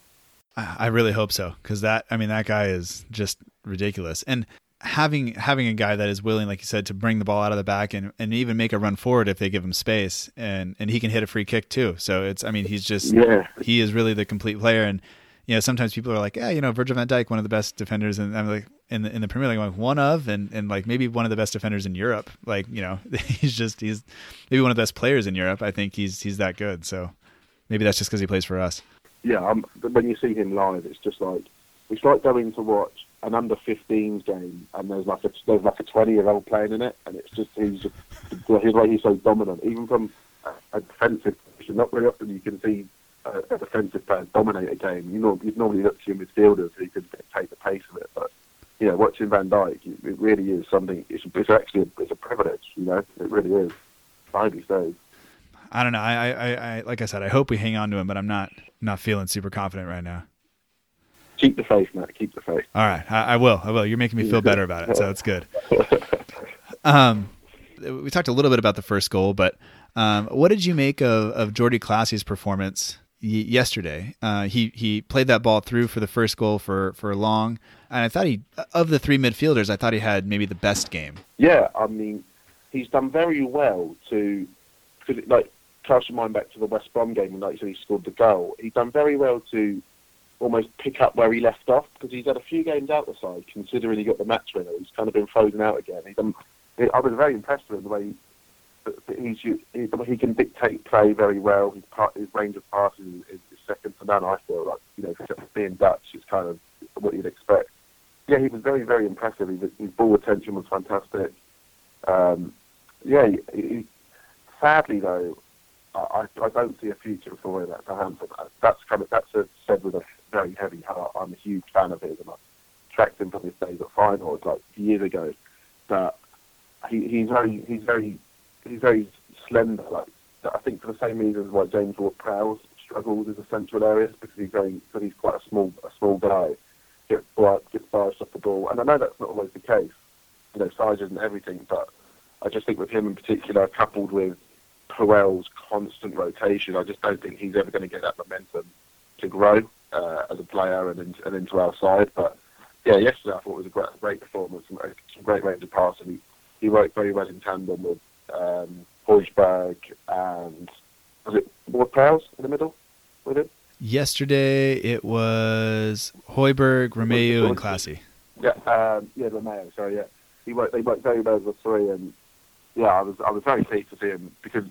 I really hope so because that I mean that guy is just ridiculous. And having having a guy that is willing like you said to bring the ball out of the back and, and even make a run forward if they give him space and and he can hit a free kick too. So it's I mean he's just Yeah. he is really the complete player. And you know sometimes people are like yeah you know Virgil van Dijk one of the best defenders and I'm like in the in the Premier League I'm like one of and and like maybe one of the best defenders in Europe. Like you know he's just he's maybe one of the best players in Europe. I think he's he's that good. So maybe that's just because he plays for us. Yeah, um, when you see him live, it's just like it's like going to watch an under 15s game, and there's like a there's like a 20 year old playing in it, and it's just he's just he's like he's so dominant, even from a, a defensive position. Not very often you can see a, a defensive player dominate a game. You know, you'd normally look to your midfielders who can take the pace of it, but you know, watching Van Dijk, it really is something. It's, it's actually it's a privilege. You know, it really is. He stays. I don't know I, I I like I said I hope we hang on to him but I'm not not feeling super confident right now Keep the faith, Matt. Keep the faith. All right, I, I will. I will. You're making me feel better about it, so it's good. Um, we talked a little bit about the first goal, but um, what did you make of of Jordy Clasie's performance y- yesterday? Uh, he he played that ball through for the first goal for for long, and I thought he of the three midfielders, I thought he had maybe the best game. Yeah, I mean, he's done very well to, cause it, like, cast your mind back to the West Brom game when, like you said, he scored the goal. He's done very well to almost pick up where he left off because he's had a few games out the side, considering he got the match winner. He's kind of been frozen out again. Done, I was very impressed with him, the way he, he's, he, can dictate play very well. His, part, his range of passes is, is second to none, I feel like. You know, being Dutch, it's kind of what you'd expect. Yeah, he was very, very impressive. His, his ball retention was fantastic. Um, yeah, he, he, sadly though, I, I don't see a future for him at Southampton. That's kind of that's a, said with a very heavy heart. I'm a huge fan of his, and I tracked him from his days at Feyenoord like years ago. But he, he's very he's very he's very slender. Like I think for the same reasons why James Ward-Prowse struggles in the central areas because he's very because he's quite a small a small guy. Gets gets barged off the ball, and I know that's not always the case. You know, size isn't everything, but I just think with him in particular, coupled with Puel's constant rotation, I just don't think he's ever going to get that momentum to grow uh, as a player and, in, and into our side. But yeah, yesterday I thought it was a great, great performance, some, some great range of passing. He, he worked very well in tandem with um, and was it Ward Prowse in the middle with him? Yesterday it was Højbjerg, Romeu, and Clasie. Yeah, um, yeah, Romeu. Sorry, yeah, he worked. They worked very well as a three, and yeah, I was I was very pleased to see him because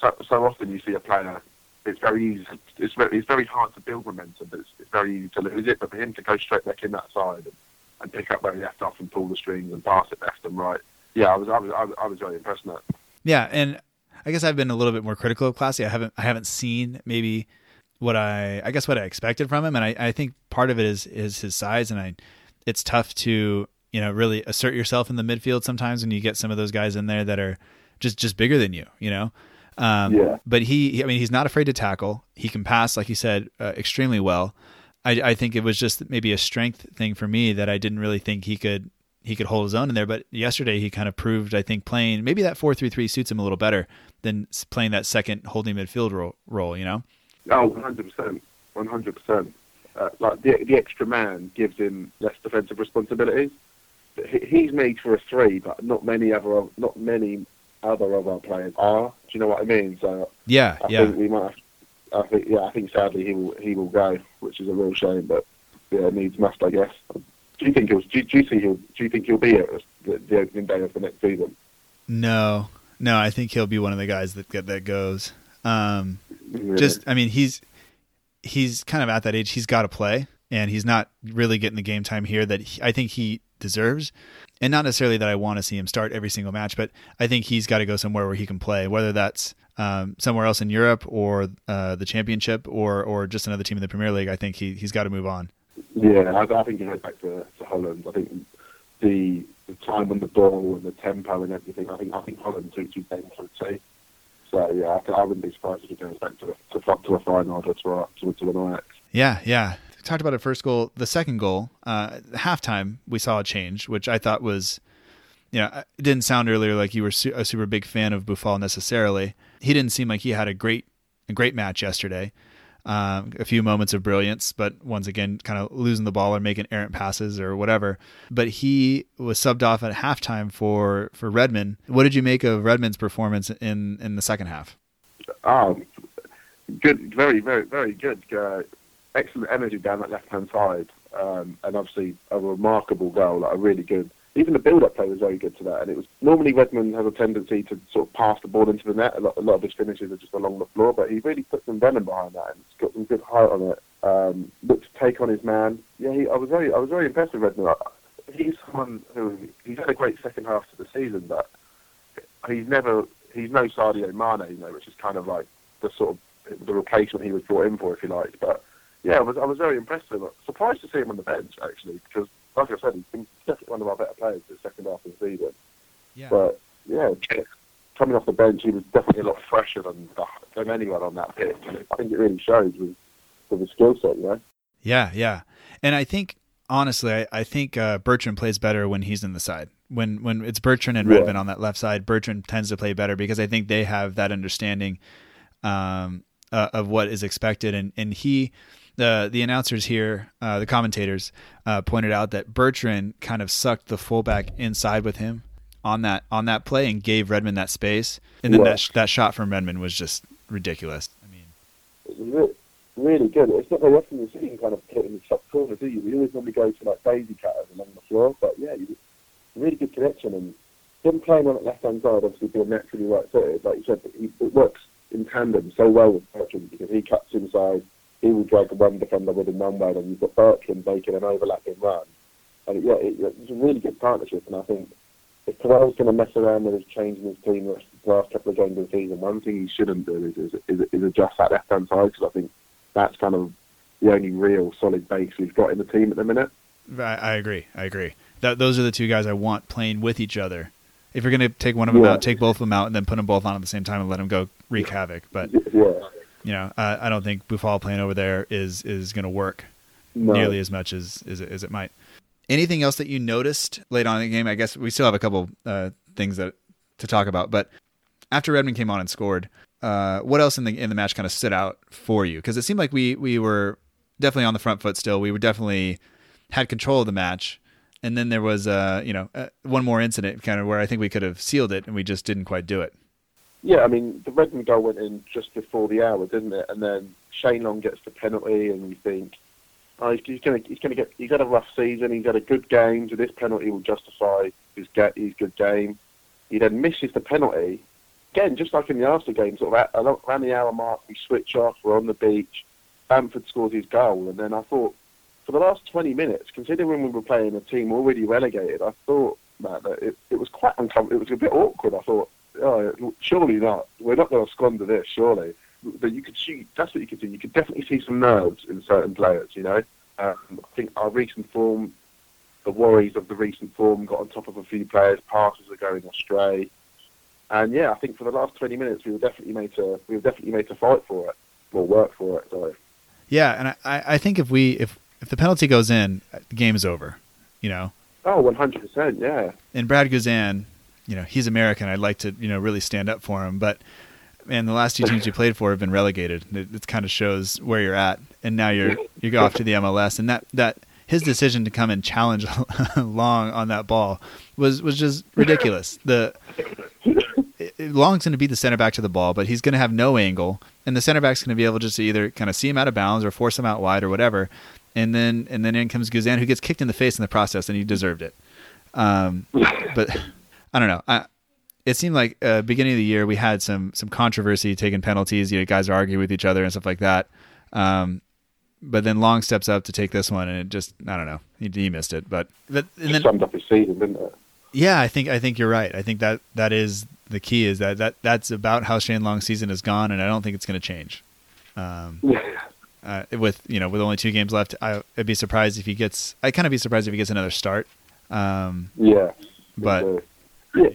so, so often you see a player. It's very easy. It's very, it's very hard to build momentum, but it's, it's very easy to lose it. But for him to go straight back in that side and, and pick up where he left off and pull the strings and pass it left and right, yeah, I was I was I was, I was very impressed with that. Yeah, and I guess I've been a little bit more critical of Clasie. I haven't I haven't seen maybe what I I guess what I expected from him, and I, I think part of it is is his size, and I it's tough to you know really assert yourself in the midfield sometimes when you get some of those guys in there that are just just bigger than you, you know. Um, Yeah. But he, I mean, he's not afraid to tackle. He can pass, like you said, uh, extremely well. I, I think it was just maybe a strength thing for me that I didn't really think he could he could hold his own in there. But yesterday he kind of proved, I think, playing maybe that four three three suits him a little better than playing that second holding midfield role. role you know. Oh, 100%. 100%. Uh, like, the, the extra man gives him less defensive responsibilities. He, he's made for a three, but not many other not many other of our players are. Do you know what I mean? So Yeah, I yeah. think we might. Have, I think yeah. I think sadly he will he will go, which is a real shame. But yeah, needs must, I guess. Do you think he'll? Do, do you think he'll? Do you think he'll be at the, the opening day of the next season? No, no, I think he'll be one of the guys that that goes. Um, Really? just, I mean, he's he's kind of at that age. He's got to play, and he's not really getting the game time here that he, I think he deserves. And not necessarily that I want to see him start every single match, but I think he's got to go somewhere where he can play. Whether that's um, somewhere else in Europe or uh, the Championship or or just another team in the Premier League, I think he he's got to move on. Yeah, I, I think he goes back to, to Holland. I think the the time on the ball and the tempo and everything. I think I think Holland suits his game for the team. So yeah, I, I wouldn't be surprised if he goes back to to, to a Feyenoord or to to, to an Ajax. Yeah, yeah. Talked about a first goal. The second goal, uh, halftime, we saw a change, which I thought was, you know, it didn't sound earlier like you were su- a super big fan of Boufal necessarily. He didn't seem like he had a great, a great match yesterday. Um, a few moments of brilliance, but once again, kind of losing the ball or making errant passes or whatever. But he was subbed off at halftime for for Redmond. What did you make of Redmond's performance in in the second half? Um, good, very, very, very good. Uh, excellent energy down that left hand side, um, and obviously a remarkable goal, like a really good even the build-up play was very good to that. And it was normally Redmond has a tendency to sort of pass the ball into the net. A lot, a lot of his finishes are just along the floor, but he really put some venom behind that and got some good height on it. Um, looked to take on his man. Yeah, he, I was very, I was very impressed with Redmond. He's someone who he's had a great second half to the season, but he's never, he's no Sadio Mane, you know, which is kind of like the sort of the replacement he was brought in for, if you like. But yeah, I was, I was very impressed with him. Surprised to see him on the bench actually, because like I said, he's been definitely one of our better players the second half of the season. Yeah. But yeah, coming off the bench, he was definitely a lot fresher than than anyone on that pitch. And I think it really shows with with his skill set, you know. Yeah, yeah, and I think honestly, I, I think uh, Bertrand plays better when he's in the side. When when it's Bertrand and Redmond yeah. on that left side, Bertrand tends to play better because I think they have that understanding um, uh, of what is expected, and and he the the announcers here, uh, the commentators, uh, pointed out that Bertrand kind of sucked the fullback inside with him on that on that play and gave Redmond that space, and then that that shot from Redmond was just ridiculous. I mean, really, really good. It's not very often you see him kind of hitting the top corner, do you? We always normally go to like daisy cutters along the floor, but yeah, really good connection and him playing on that left hand side, obviously being naturally right footed, like you said, it works in tandem so well with Bertrand because he cuts inside he will drag one defender with him one way, and you've got Bertrand making an overlapping run. And yeah, it, it's a really good partnership, and I think if Terrell's going to mess around with his changing his team the last couple of games of the season, one thing he shouldn't do is, is, is, is adjust that left hand side because I think that's kind of the only real solid base we've got in the team at the minute. I, I agree. I agree. That, those are the two guys I want playing with each other. If you're going to take one of them yeah. out, take both of them out, and then put them both on at the same time and let them go wreak havoc. But yeah you know, I, I don't think Boufal playing over there is is going to work no. nearly as much as, as it, as it might. Anything else that you noticed late on in the game? I guess we still have a couple uh, things that to talk about, but after Redmond came on and scored, uh, what else in the in the match kind of stood out for you? Because it seemed like we we were definitely on the front foot still. We were definitely had control of the match, and then there was uh, you know uh, one more incident kind of where I think we could have sealed it, and we just didn't quite do it. Yeah, I mean, the Redmond goal went in just before the hour, didn't it? And then Shane Long gets the penalty, and you think, oh, he's, going to he's to get he's had a rough season. He's had a good game, so this penalty will justify his get his good game. He then misses the penalty again, just like in the Arsenal game. Sort of at, around the hour mark, we switch off. We're on the beach. Bamford scores his goal, and then I thought, for the last 20 minutes, considering we were playing a team already relegated, I thought, that it, it was quite uncomfortable. It was a bit awkward. I thought surely not. We're not going to squander this, surely. But you could see, that's what you could see. You could definitely see some nerves in certain players, you know. Um, I think our recent form, the worries of the recent form got on top of a few players. Passes are going astray. And yeah, I think for the last 20 minutes, we were definitely made to, we were definitely made to fight for it, or work for it, sorry. Yeah, and I, I think if we, if, if the penalty goes in, the game is over, you know. Oh, 100%, yeah. And Brad Guzan, you know he's American. I'd like to you know really stand up for him, but man, the last two teams you played for have been relegated. It, it kind of shows where you're at, and now you're you go off to the MLS, and that that his decision to come and challenge Long on that ball was was just ridiculous. The Long's going to be the center back to the ball, but he's going to have no angle, and the center back's going to be able just to either kind of see him out of bounds or force him out wide or whatever. And then and then in comes Guzan, who gets kicked in the face in the process, and he deserved it. Um, but I don't know. I, it seemed like uh, beginning of the year we had some some controversy taking penalties. You know, guys are arguing with each other and stuff like that. Um, but then Long steps up to take this one, and it just I don't know. He, he missed it, but but and then, summed up his season, didn't it? Yeah, I think I think you're right. I think that that is the key is that, that that's about how Shane Long's season has gone, and I don't think it's going to change. Um, Yeah. uh, with you know with only two games left, I, I'd be surprised if he gets. I kind of be surprised if he gets another start. Um, Yeah. But- Uh, yeah,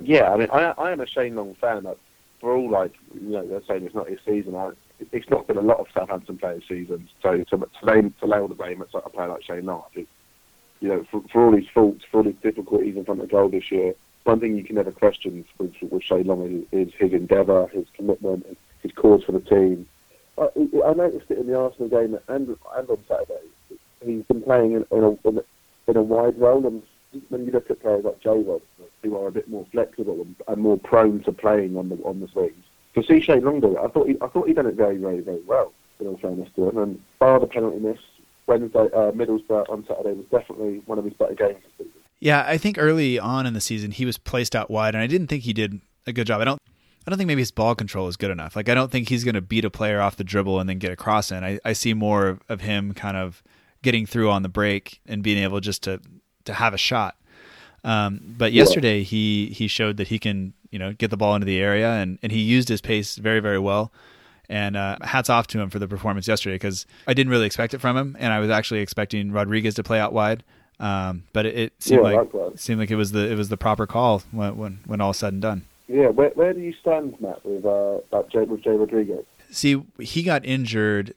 yeah. I mean, I, I am a Shane Long fan. Like, for all like you know, they're saying it's not his season. I, it's not been a lot of Southampton players' seasons. So to to lay, to lay all the blame at a player like Shane Long, you know, for, for all his faults, for all his difficulties in front of goal this year, one thing you can never question with, with Shane Long is, is his endeavour, his commitment, his cause for the team. I, I noticed it in the Arsenal game and and on Saturday. He's been playing in, in, a, in, a, in a wide role, and when you look at players like J Rod, who are a bit more flexible and, more prone to playing on the on the swings, to see Shane Long I thought he, I thought he done it very very very well. In all fairness to him, and bar the penalty miss, Wednesday uh, Middlesbrough on Saturday was definitely one of his better games yeah, I think early on in the season he was placed out wide, and I didn't think he did a good job. I don't. I don't think maybe his ball control is good enough. Like I don't think he's going to beat a player off the dribble and then get a cross in. I, I see more of, of him kind of getting through on the break and being able just to to have a shot. Um, but yesterday he he showed that he can you know get the ball into the area and, and he used his pace very very well. And uh, hats off to him for the performance yesterday because I didn't really expect it from him, and I was actually expecting Rodriguez to play out wide. Um, but it, it seemed Yeah, like likewise. seemed like it was the it was the proper call when when, when all said and done. Yeah, where, where do you stand, Matt, with uh, that J, with Jay Rodriguez? See, he got injured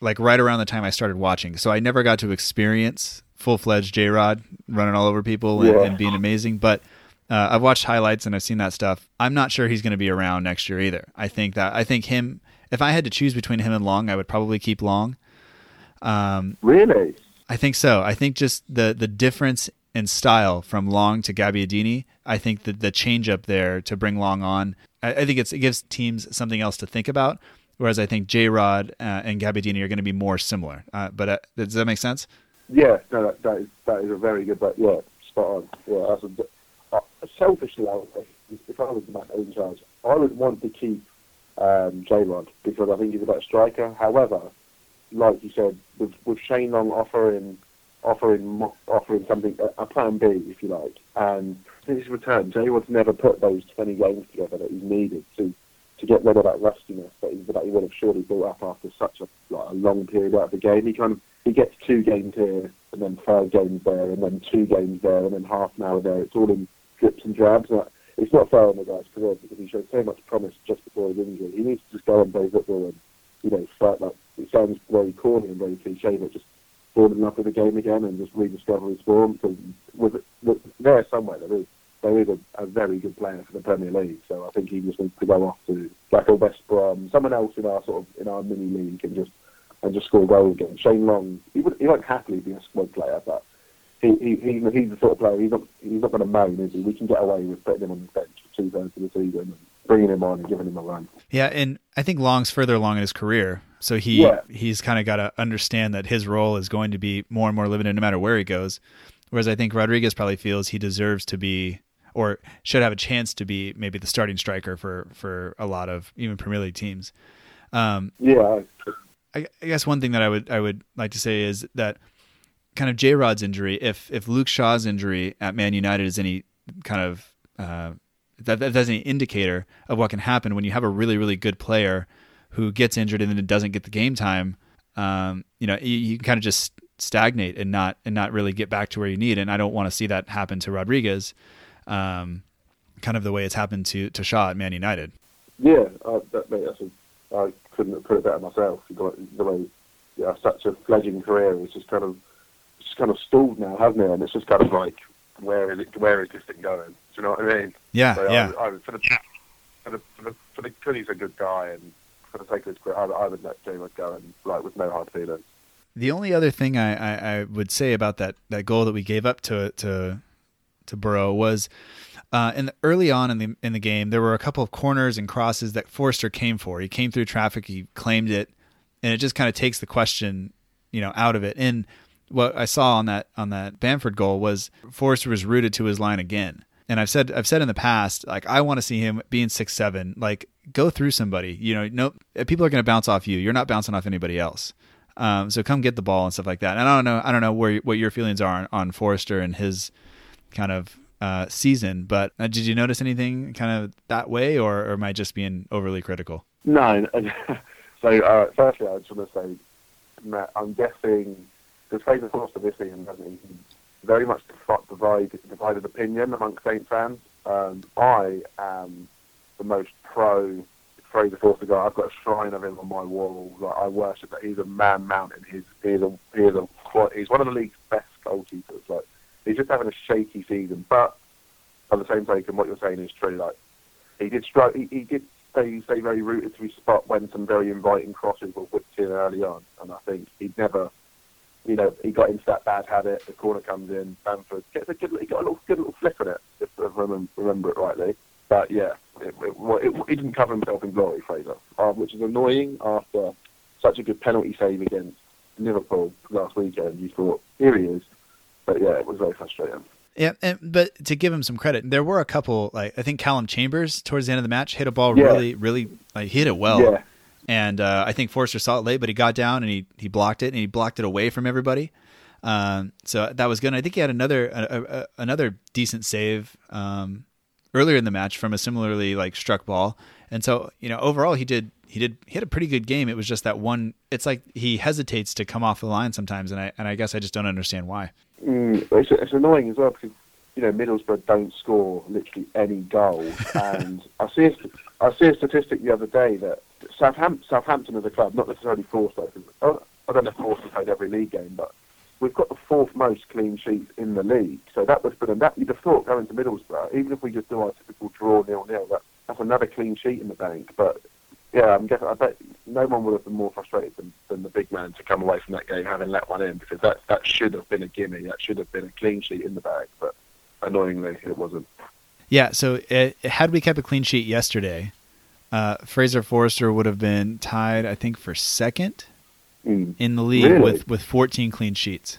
like right around the time I started watching, so I never got to experience full fledged J Rod running all over people and, Yeah. and being amazing. But uh, I've watched highlights and I've seen that stuff. I'm not sure he's going to be around next year either. I think that I think him. If I had to choose between him and Long, I would probably keep Long. Um, Really? I think so. I think just the the difference in style from Long to Gabbiadini. I think that the change up there to bring Long on, I, I think it's, it gives teams something else to think about. Whereas I think J Rod uh, and Gabbiadini are going to be more similar. Uh, but uh, does that make sense? Yeah, no, that, that is that is a very good, but yeah, spot on. Yeah, that's a, uh, selfishly, I would if I was the man in charge, I would want to keep um, J Rod because I think he's a better striker. However, like you said, with with Shane Long offering offering offering something a, plan B, if you like, and in his return, J Rod's never put those twenty games together that he's needed to to get rid of that rustiness that he, that he would have surely built up after such a like a long period out of the game. He kind of he gets two games here and then five games there and then two games there and then half an hour there. It's all in drips and drabs. And it's not fair on the guy's career because he showed so much promise just before his injury. He needs to just go and play football and you know start like it sounds very corny and very cliche, but just fall in love with the game again and just rediscover his form. Because with, with there somewhere there is there is a, a very good player for the Premier League. So I think he just needs to go off to like a West Brom, someone else in our sort of in our mini league and just and just score goals again. Shane Long, he would he won't happily be a squad player, but he, he, he he's the sort of player he's not he's not going to moan, is he? We can get away with putting him on the bench for two thirds of the season and bringing him on and giving him a run. Yeah, and I think Long's further along in his career, so he Yeah. he's kind of got to understand that his role is going to be more and more limited no matter where he goes. Whereas I think Rodriguez probably feels he deserves to be or should have a chance to be maybe the starting striker for for a lot of even Premier League teams. Um, Yeah, I, I guess one thing that I would I would like to say is that kind of J Rod's injury, if if Luke Shaw's injury at Man United is any kind of uh, that, that that's any indicator of what can happen when you have a really really good player who gets injured and then it doesn't get the game time. Um, you know, you, you can kind of just stagnate and not and not really get back to where you need. And I don't want to see that happen to Rodriguez. Um, kind of the way it's happened to to Shaw at Man United. yeah. Uh, that, mate, that's a, I couldn't have put it better myself. You got the way yeah, such a fledgling career is just kind of it's just kind of stalled now, hasn't it? And it's just kind of like where is it? Where is this thing going? Do you know what I mean? Yeah, So yeah. I, I, for the for the for the for the because he's a good guy and for the sake of his career, I, would- I would let James go and like with no hard feelings. The only other thing I, I, I would say about that, that goal that we gave up to to to Boro was uh, in the, early on in the in the game there were a couple of corners and crosses that Forster came for. He came through traffic, he claimed it, and it just kind of takes the question, you know, out of it. And what I saw on that on that Bamford goal was Forster was rooted to his line again. And I've said I've said in the past, like I want to see him being six seven, like go through somebody. You know, no people are going to bounce off you. You're not bouncing off anybody else. Um, so come get the ball and stuff like that. And I don't know, I don't know where what your feelings are on, on Forster and his kind of uh, season. But uh, did you notice anything kind of that way, or, or am I just being overly critical? No. so, uh, firstly, I just want to say, Matt, I'm guessing the Fraser Forster this season hasn't very much divided, divided opinion amongst Saints fans. Um, I am the most pro Fraser Forster guy. I've got a shrine of him on my wall. Like, I worship that. He's a man mountain. He's he's a he's a he's one of the league's best goalkeepers. Like he's just having a shaky season, but by the same token, what you're saying is true. Like he did struggle. He, he did stay stay very rooted to his spot when some very inviting crosses were whipped in early on, and I think he'd never. You know, he got into that bad habit. The corner comes in. Bamford gets a good. He got a little good little flick on it, if I remember, remember it rightly. But yeah, it, it, it, he didn't cover himself in glory, Fraser, uh, which is annoying after such a good penalty save against Liverpool last weekend. You thought, here he is. But yeah, it was very frustrating. Yeah, and, but to give him some credit, there were a couple. Like I think Calum Chambers towards the end of the match hit a ball Yeah. really, really like hit it well. Yeah. And uh, I think Forster saw it late, but he got down and he he blocked it and he blocked it away from everybody. Um, so that was good. And I think he had another a, a, another decent save um, earlier in the match from a similarly like struck ball. And so you know overall he did he did he had a pretty good game. It was just that one. It's like he hesitates to come off the line sometimes, and I and I guess I just don't understand why. Mm, it's, it's annoying as well because you know Middlesbrough don't score literally any goals, and I see a, I see a statistic the other day that Southampton, Southampton as a club, not necessarily Forster, 'cause I I don't know if Forster played every league game, but we've got the fourth most clean sheets in the league. So that was been that you'd have thought going to Middlesbrough, even if we just do our typical draw nil nil, that that's another clean sheet in the bank. But yeah, I'm guessing I bet no one would have been more frustrated than, than the big man to come away from that game having let one in because that that should have been a gimme. That should have been a clean sheet in the bag, but annoyingly it wasn't. Yeah, so it, had we kept a clean sheet yesterday, uh, Fraser Forster would have been tied, I think, for second Mm. in the league Really? with, with 14 clean sheets.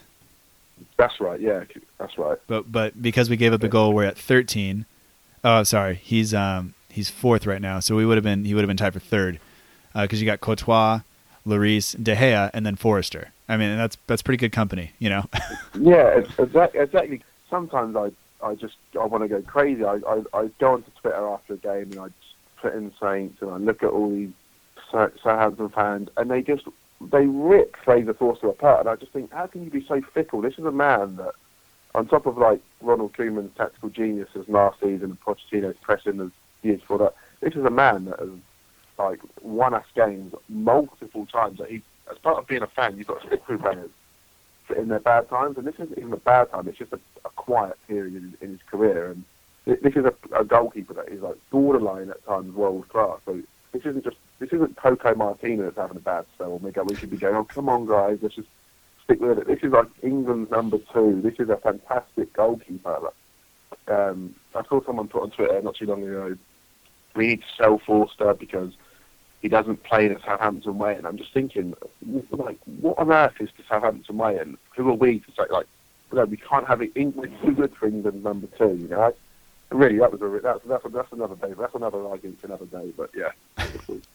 That's right. Yeah, that's right. But but because we gave up a goal, we're at 13. Oh, sorry, he's um he's fourth right now, so we would have been he would have been tied for third uh, because you got Courtois, Lloris, De Gea, and then Forster. I mean, that's that's pretty good company, you know. Yeah, exactly. Sometimes I, I just I want to go crazy. I, I, I go onto Twitter after a game and I put in Saints and I look at all these Southampton fans and they just they rip Fraser Forster apart. And I just think, how can you be so fickle? This is a man that, on top of like Ronald Koeman's tactical genius as last season and Pochettino's pressing as years before that, this is a man that has like won us games multiple times. That he, as part of being a fan, you've got to stick through players in their bad times, and this isn't even a bad time. It's just a, a quiet period in, in his career, and this is a, a goalkeeper that is like borderline at times world class. So this isn't just this isn't Cuco Martina that's having a bad spell. We go, we should be going, oh come on guys, let's just stick with it. This is like England's number two. This is a fantastic goalkeeper. Um, I saw someone put on Twitter not too long ago, we need to sell Forster because he doesn't play in a Southampton way. And I'm just thinking, like, what on earth is the Southampton way? And who are we to say, like, no, we can't have it. England too good for England number two. You know, really, that was a that's that's, that's another day. That's another argument for another day. But yeah,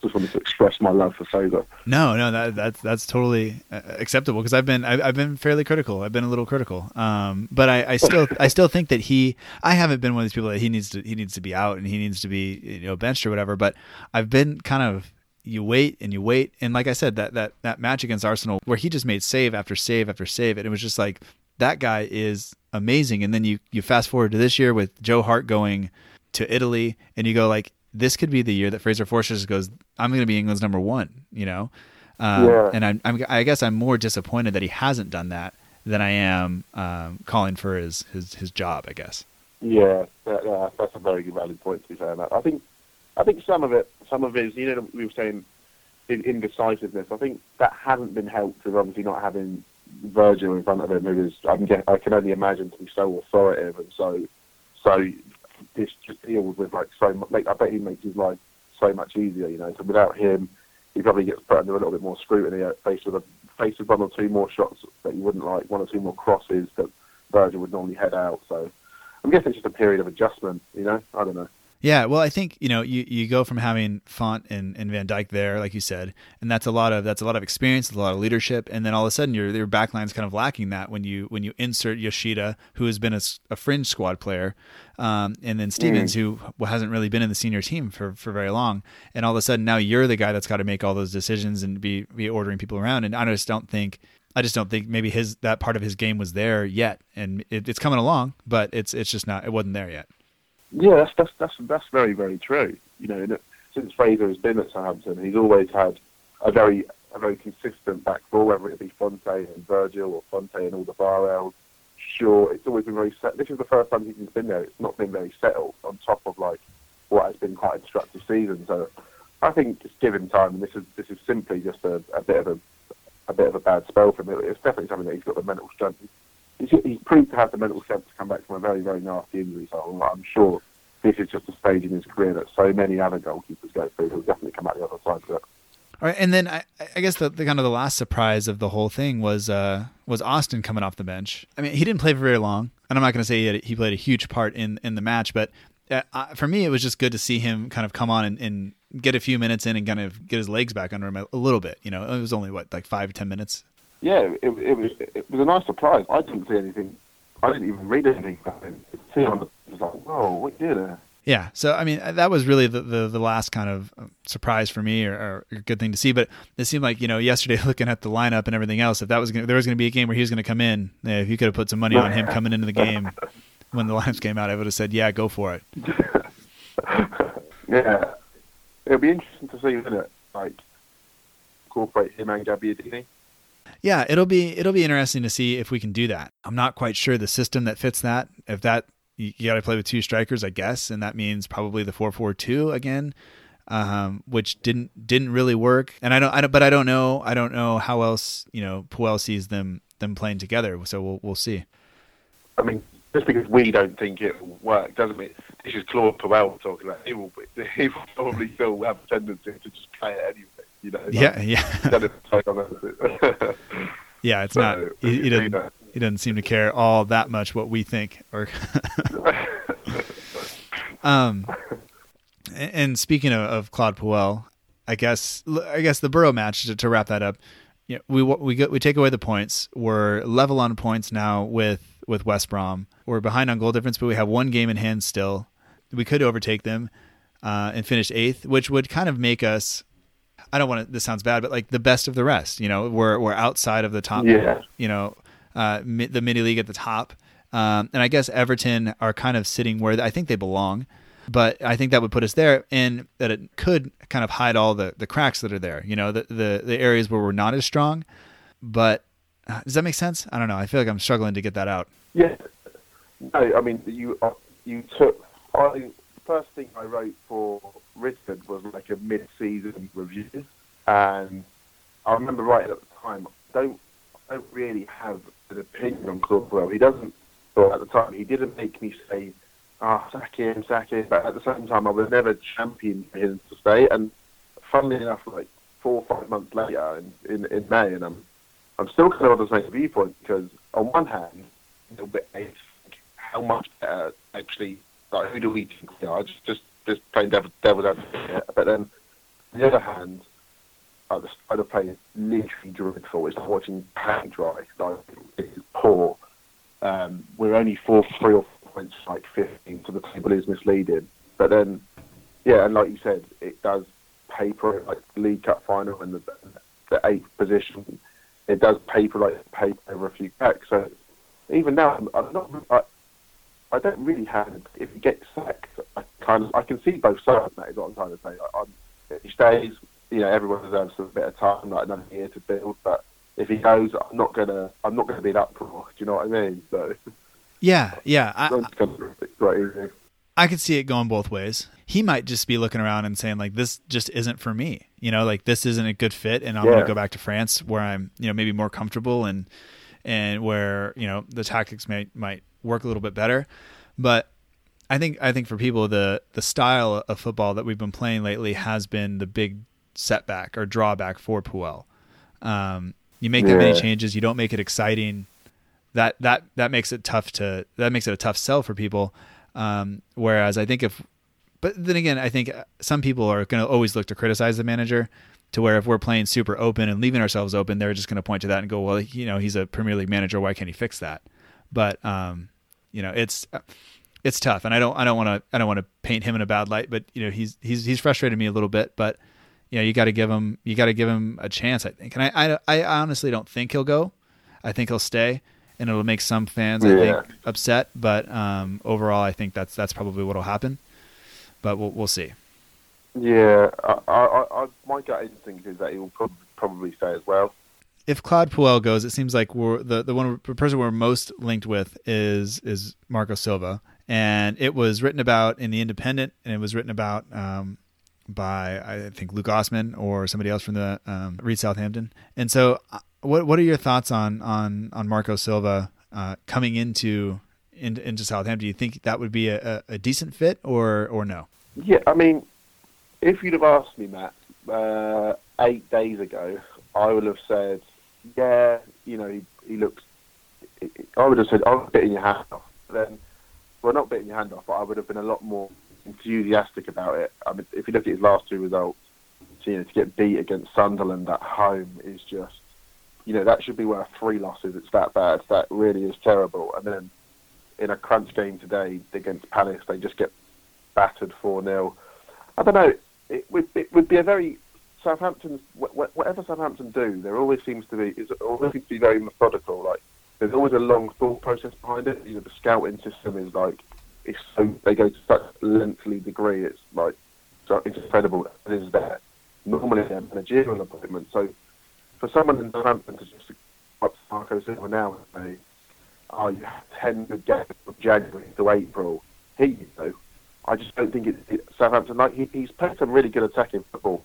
just wanted to express my love for Fraser. No, no, that that's that's totally uh, acceptable because I've been I've, I've been fairly critical. I've been a little critical, um, but I, I still I still think that he I haven't been one of these people that he needs to he needs to be out and he needs to be you know benched or whatever. But I've been kind of you wait and you wait and like I said that that that match against Arsenal where he just made save after save after save and it was just like that guy is amazing. And then you you fast forward to this year with Joe Hart going to Italy and you go like this could be the year that Fraser Forster just goes I'm going to be England's number one. You know. Um, Yeah. And I'm, I'm, I guess I'm more disappointed that he hasn't done that than I am um, calling for his, his, his job. I guess. Yeah, that, uh, that's a very good valid point to be fair. Matt. I think, I think some of it, some of it is, you know, we were saying indecisiveness. I think that hasn't been helped with obviously not having Virgil in front of him, who is, I can, get, I can only imagine to be so authoritative and so, so this just deals with like so much. Like, I bet he makes his life so much easier, you know. So without him, he probably gets put under a little bit more scrutiny, uh, faced with a faced with one or two more shots that you wouldn't like, one or two more crosses that Virgil would normally head out. So I'm guessing it's just a period of adjustment, you know. I don't know. Yeah, well, I think you know you, you go from having Font and, and Van Dijk there, like you said, and that's a lot of that's a lot of experience, a lot of leadership, and then all of a sudden your your backline's kind of lacking that when you when you insert Yoshida, who has been a, a fringe squad player, um, and then Stevens, mm. who hasn't really been in the senior team for, for very long, and all of a sudden now you're the guy that's got to make all those decisions and be be ordering people around, and I just don't think I just don't think maybe his that part of his game was there yet, and it, it's coming along, but it's it's just not it wasn't there yet. Yeah, that's that's that's, that's very very true. You know, since Fraser has been at Southampton, he's always had a very a very consistent back four, whether it be Fonte and Virgil or Fonte and Alderweireld. Sure, it's always been very set. This is the first time he's been there. It's not been very settled on top of like what has been quite a destructive season. So I think just give him time, and this is this is simply just a, a bit of a a bit of a bad spell for him. It's definitely something that he's got the mental strength he's, proved to have the mental strength to come back from a very, very nasty injury. So I'm sure this is just a stage in his career that so many other goalkeepers go through. He'll definitely come out the other side of it. All right, and then I, I guess the, the, kind of the last surprise of the whole thing was uh, was Austin coming off the bench. I mean, he didn't play for very long, and I'm not going to say he, had, he, played a huge part in in the match, but uh, for me, it was just good to see him kind of come on and, and, get a few minutes in and kind of get his legs back under him a, a little bit. You know, it was only what like five ten minutes yeah, it, it, was it was a nice surprise. I didn't see anything. I didn't even read anything about him. See on was like, whoa, what did there? Yeah, so I mean that was really the, the, the last kind of uh, surprise for me, or, or, a good thing to see. But it seemed like you know yesterday, looking at the lineup and everything else, if that was gonna, there was going to be a game where he was going to come in, if you could have put some money on him coming into the game when the lineups came out, I would have said, yeah, go for it. yeah, it'll be interesting to see, isn't it? Like incorporate him and Gabbiadini yeah, it'll be it'll be interesting to see if we can do that. I'm not quite sure the system that fits that. If that you, got to play with two strikers, I guess, and that means probably the four four two again, um, which didn't didn't really work. And I don't, I don't, but I don't know, I don't know how else you know Puel sees them them playing together. So we'll we'll see. I mean, just because we don't think it will work doesn't mean this is Claude Puel talking about. He will, he will probably still have a tendency to just play it anyway. You know, yeah, yeah. yeah, it's so, not. He, he doesn't. He doesn't seem to care all that much what we think. Or, um, and speaking of, of Claude Puel, I guess I guess the Boro match to, to wrap that up. You know, we we go, we take away the points. We're level on points now with with West Brom. We're behind on goal difference, but we have one game in hand still. We could overtake them uh, and finish eighth, which would kind of make us I don't want to. This sounds bad, but like the best of the rest. You know, we're we're outside of the top. Yeah. You know, uh, mi- the mini league at the top, um, and I guess Everton are kind of sitting where I think they belong. But I think that would put us there, and that it could kind of hide all the, the cracks that are there. You know, the, the the areas where we're not as strong. But uh, does that make sense? I don't know. I feel like I'm struggling to get that out. Yeah. No, I mean you uh, you took. I first thing I wrote for Richard was like a mid-season review, and I remember right at the time, don't I don't really have an opinion on Claude He doesn't, at the time, he didn't make me say, "Ah, oh, sack him, sack him." But at the same time, I was never champion for him to stay. And funnily enough, like four or five months later, in, in, in May, and I'm I'm still kind of on the same viewpoint because on one hand, a little bit how much better actually like who do we think we are? Just just just playing devil, devil's advocate. But then, on the other hand, like the of play is literally dreadful. It's like watching paint dry. Like it's poor. Um, we're only four, three or four points, like 15 to the table is misleading. But then, yeah, and like you said, it does paper like League Cup final and the, the eighth position. It does paper like paper over a few cracks. So even now, I'm, I'm not. I, I don't really have. If he gets sacked, I kind of I can see both sides. That is what I'm trying to say. I, if he stays, you know, everyone deserves a bit of time, like another year to build. But if he goes, I'm not gonna I'm not gonna be that uproar. Do you know what I mean? So yeah, yeah. I, right I could see it going both ways. He might just be looking around and saying like, "This just isn't for me." You know, like this isn't a good fit, and I'm yeah. gonna go back to France where I'm, you know, maybe more comfortable and and where you know the tactics might might work a little bit better. But I think I think for people the the style of football that we've been playing lately has been the big setback or drawback for Puel. Um, you make that many changes, you don't make it exciting. That that that makes it tough to that makes it a tough sell for people. Um, whereas I think if but then again, I think some people are going to always look to criticize the manager. To where if we're playing super open and leaving ourselves open, they're just going to point to that and go, "Well, you know, he's a Premier League manager. Why can't he fix that?" But um, you know, it's it's tough, and I don't I don't want to I don't want to paint him in a bad light. But you know, he's he's he's frustrated me a little bit. But you know, you got to give him you got to give him a chance. I think, and I, I I honestly don't think he'll go. I think he'll stay, and it'll make some fans I Yeah. think upset. But um, overall, I think that's that's probably what'll happen. But we'll we'll see. Yeah, I, I, I, my gut instinct is that he will prob- probably stay as well. If Claude Puel goes, it seems like the the one the person we're most linked with is is Marco Silva, and it was written about in the Independent, and it was written about um, by I think Luke Osman or somebody else from the um, Read Southampton. And so, uh, what what are your thoughts on on on Marco Silva uh, coming into, into into Southampton? Do you think that would be a, a, a decent fit or or no? Yeah, I mean, if you'd have asked me, Matt, uh, eight days ago, I would have said, yeah, you know, he, he looks. I would have said, I'm biting your hand off. Then, well, not biting your hand off, but I would have been a lot more enthusiastic about it. I mean, if you look at his last two results, you know, to get beat against Sunderland at home is just, you know, that should be worth three losses. It's that bad. That really is terrible. And then in a crunch game today against Palace, they just get battered 4 0. I don't know. It would, it would be a very. Southampton, wh- wh- whatever Southampton do, there always seems to be, it always seems to be very methodical. Like, there's always a long thought process behind it. You know, the scouting system is like, it's so, they go to such lengthy degree, it's like, it's incredible. It is there. Normally, they're managerial appointment. So, for someone in Southampton to just up Marco Silva now and say, oh, you have 10 good games from January to April, here you go. I just don't think it's it Southampton, like, he, he's played some really good attacking football.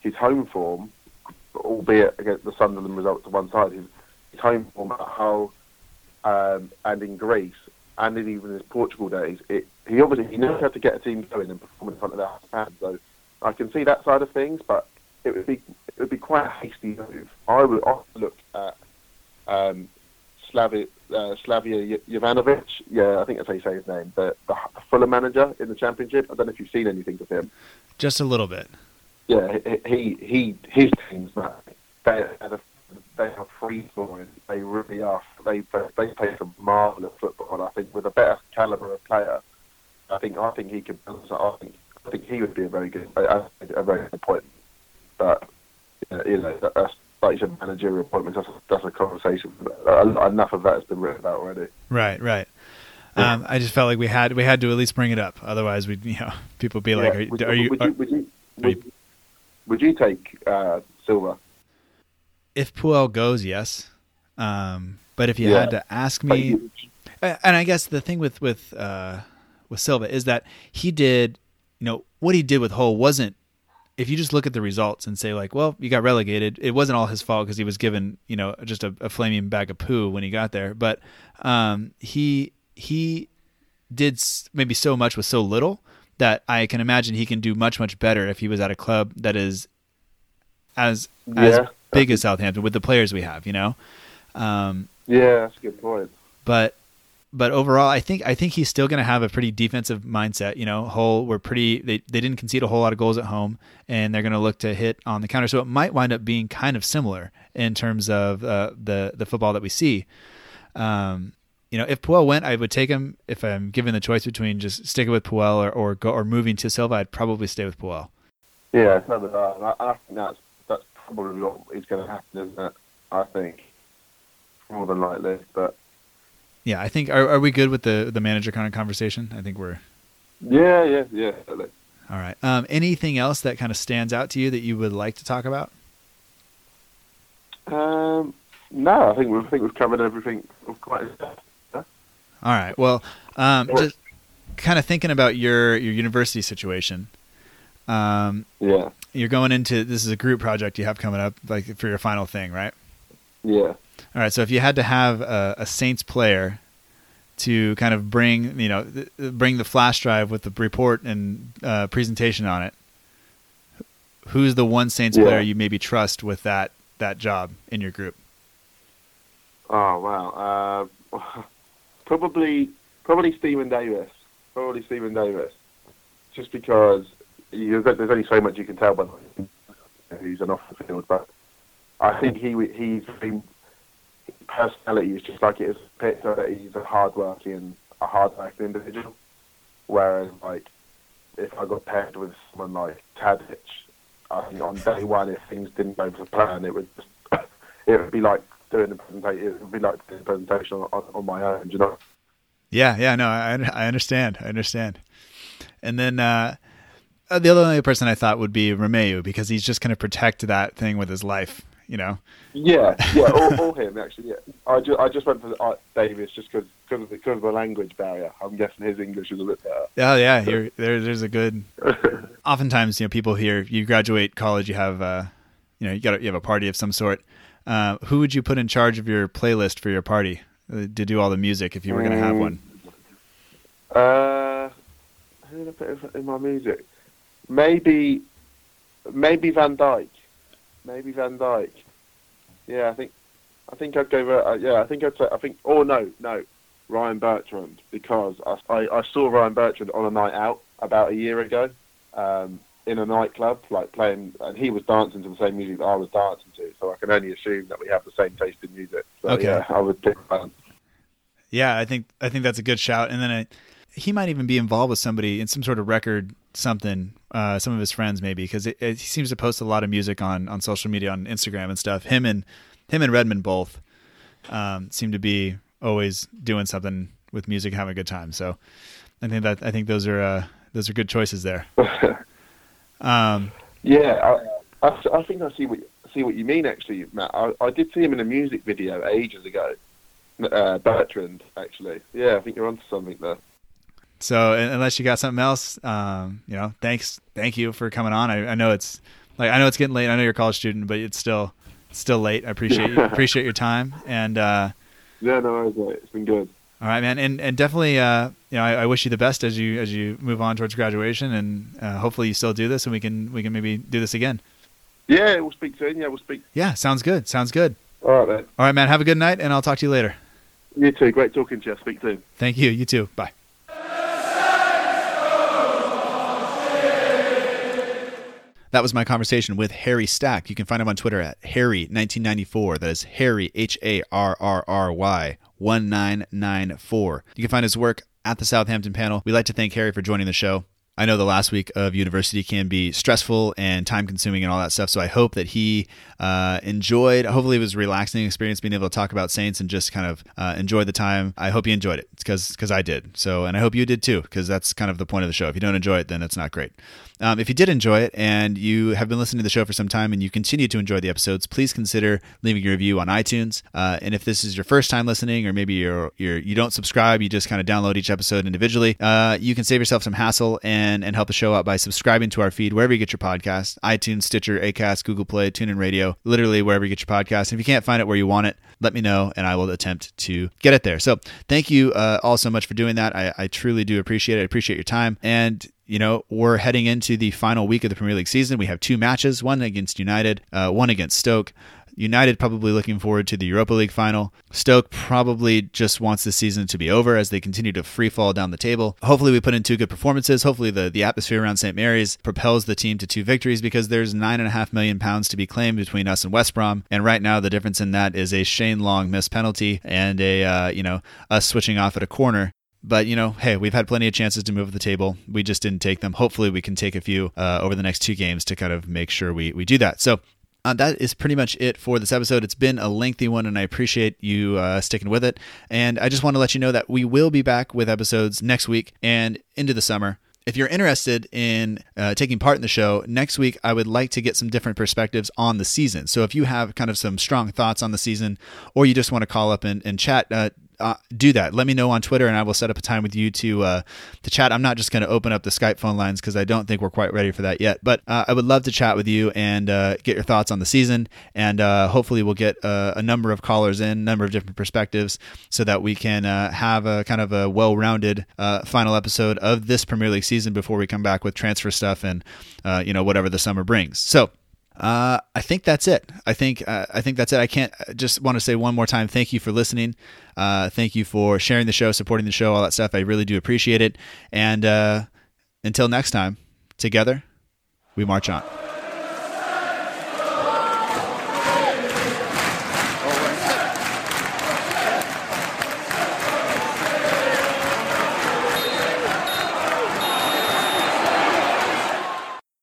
His home form, albeit against the Sunderland result to one side, his, his home form at Hull um, and in Greece, and in even his Portugal days, it, he obviously he knows how to get a team going and perform in front of their fans. So I can see that side of things, but it would be it would be quite a hasty move. I would, I look at um, Slavia, uh, Slavia Jovanovic. Yeah, I think that's how you say his name. The, the Fulham manager in the Championship. I don't know if you've seen anything of him. Just a little bit. Yeah, he he, his teams, man, they are they are free flowing. They really are. They they play some marvelous football. And I think with a better caliber of player, I think I think he could. I think I think he would be a very good a, a very good appointment. But you know, that's like you said, managerial appointments. That's a, that's a conversation. Uh, Enough of that has been written about already. Right, right. Um, I just felt like we had we had to at least bring it up. Otherwise, we would you know people be like, Yeah. are, would, are you? would you would you are you- would, you take uh, Silva? if Puel goes, yes. Um, but if you Yeah. had to ask me, and I guess the thing with with uh, with Silva is that he did, you know, what he did with Hull wasn't. If you just look at the results and say like, well, you got relegated, it wasn't all his fault because he was given, you know, just a, a flaming bag of poo when he got there. But um, he he did maybe so much with so little that I can imagine he can do much much better if he was at a club that is as as big as Southampton with the players we have, you know. Um, Yeah, that's a good point. but but overall, I think I think he's still going to have a pretty defensive mindset. You know, Hull were pretty. They they didn't concede a whole lot of goals at home, and they're going to look to hit on the counter. So it might wind up being kind of similar in terms of uh, the the football that we see. Um, you know, if Puel went, I would take him. If I'm given the choice between just sticking with Puel or or go or moving to Silva, I'd probably stay with Puel. Yeah, it's not that. I, I think that's that's probably what is going to happen, isn't it? I think more than likely, but Yeah, I think are are we good with the the manager kind of conversation? I think we're yeah, yeah, yeah. totally. all right. Um, anything else that kind of stands out to you that you would like to talk about? Um, no, I think we I think we've covered everything quite. All right. Well, um, just kind of thinking about your your university situation. Um, Yeah, you're going into this is a group project you have coming up, like for your final thing, right? yeah. All right. So if you had to have a, a Saints player to kind of bring, you know, th- bring the flash drive with the report and uh, presentation on it, who's the one Saints Yeah. player you maybe trust with that that job in your group? Oh wow. Uh, probably, probably Steven Davis. Probably Steven Davis. just because you, there's only so much you can tell by who's an off the field, but I think he he's very, personality is just like it is picture that he's a hardworking, and a hardworking individual. Whereas like if I got paired with someone like Tadic, I think on day one if things didn't go to plan, it would just it would be like doing the presentation. It would be like doing the presentation on, on, on my own. You know? Yeah, yeah, no, I I understand, I understand. And then uh, uh the other person I thought would be Romeu because he's just going to protect that thing with his life, you know. Yeah, yeah, or, or him actually. Yeah, I just I just went for uh, Davis just because because of, the, of the language barrier. I'm guessing his English is a bit better. Oh yeah, there there's a good. oftentimes, you know, people here you graduate college, you have uh, you know, you got you have a party of some sort. Uh, who would you put in charge of your playlist for your party uh, to do all the music if you were going to have Mm. one? Uh, who did I put in my music? Maybe, maybe Van Dijk. Maybe Van Dijk. Yeah, I think, I think I'd go. for- Uh, yeah, I think I'd say. I think. Oh no, no, Ryan Bertrand because I, I, I saw Ryan Bertrand on a night out about a year ago, um, in a nightclub, like playing, and he was dancing to the same music that I was dancing to. So I can only assume that we have the same taste in music. So Okay. yeah, I would pick Van. Yeah, I think I think that's a good shout. And then I, he might even be involved with somebody in some sort of record something. Uh, some of his friends maybe because he seems to post a lot of music on on social media on Instagram and stuff. Him and him and Redmond both um, seem to be always doing something with music, having a good time. So I think that I think those are uh, those are good choices there. Um, Yeah, I, I, I think I see what see what you mean. Actually, Matt, I, I did see him in a music video ages ago. Uh, Bertrand, actually. Yeah, I think you're onto something there. So unless you got something else, um, you know, thanks, thank you for coming on. I, I know it's like I know it's getting late. I know you're a college student, but it's still it's still late. I appreciate you, appreciate your time, and uh, Yeah, no worries, mate. It's been good. All right, man, and and definitely, uh, you know, I, I wish you the best as you as you move on towards graduation, and uh, hopefully you still do this, and we can we can maybe do this again. Yeah, we'll speak soon. Yeah, we'll speak. Yeah, sounds good. Sounds good. All right, mate. All right, man. Have a good night, and I'll talk to you later. You too. Great talking to you. Speak soon. Thank you. You too. Bye. That was my conversation with Harry Stack. You can find him on Twitter at Harry1994. That is Harry, H A R R R Y 1994. You can find his work at the Southampton panel. We'd like to thank Harry for joining the show. I know the last week of university can be stressful and time consuming and all that stuff. So I hope that he uh, enjoyed, hopefully, it was a relaxing experience being able to talk about Saints and just kind of uh, enjoy the time. I hope you enjoyed it because I did. So, and I hope you did too because that's kind of the point of the show. If you don't enjoy it, then it's not great. Um, if you did enjoy it and you have been listening to the show for some time and you continue to enjoy the episodes, please consider leaving a review on iTunes. Uh, and if this is your first time listening, or maybe you're, you're you don't subscribe, you just kind of download each episode individually, uh, you can save yourself some hassle and and help the show out by subscribing to our feed wherever you get your podcast: iTunes, Stitcher, Acast, Google Play, TuneIn Radio, literally wherever you get your podcast. And if you can't find it where you want it, let me know and I will attempt to get it there. So thank you uh, all so much for doing that. I, I truly do appreciate it. I appreciate your time and you know, we're heading into the final week of the Premier League season. We have two matches, one against United, uh, one against Stoke. United probably looking forward to the Europa League final. Stoke probably just wants the season to be over as they continue to free fall down the table. Hopefully, we put in two good performances. Hopefully, the, the atmosphere around St. Mary's propels the team to two victories because there's nine and a half million pounds to be claimed between us and West Brom. And right now, the difference in that is a Shane Long missed penalty and a uh, you know us switching off at a corner. But you know, hey, we've had plenty of chances to move the table. We just didn't take them. Hopefully, we can take a few uh, over the next two games to kind of make sure we we do that. So uh, that is pretty much it for this episode. It's been a lengthy one, and I appreciate you uh, sticking with it. And I just want to let you know that we will be back with episodes next week and into the summer. If you're interested in uh, taking part in the show next week, I would like to get some different perspectives on the season. So if you have kind of some strong thoughts on the season, or you just want to call up and, and chat, uh, uh, do that. Let me know on Twitter, and I will set up a time with you to uh, to chat. I'm not just going to open up the Skype phone lines because I don't think we're quite ready for that yet. But uh, I would love to chat with you and uh, get your thoughts on the season, and uh, hopefully we'll get uh, a number of callers in, number of different perspectives, so that we can have a kind of a well-rounded final episode of this Premier League season before we come back with transfer stuff and you know whatever the summer brings. So. Uh, I think that's it. I think uh, I think that's it. I can't I just want to say one more time. Thank you for listening. Uh, thank you for sharing the show, supporting the show, all that stuff. I really do appreciate it. And uh, Until next time, together, we march on.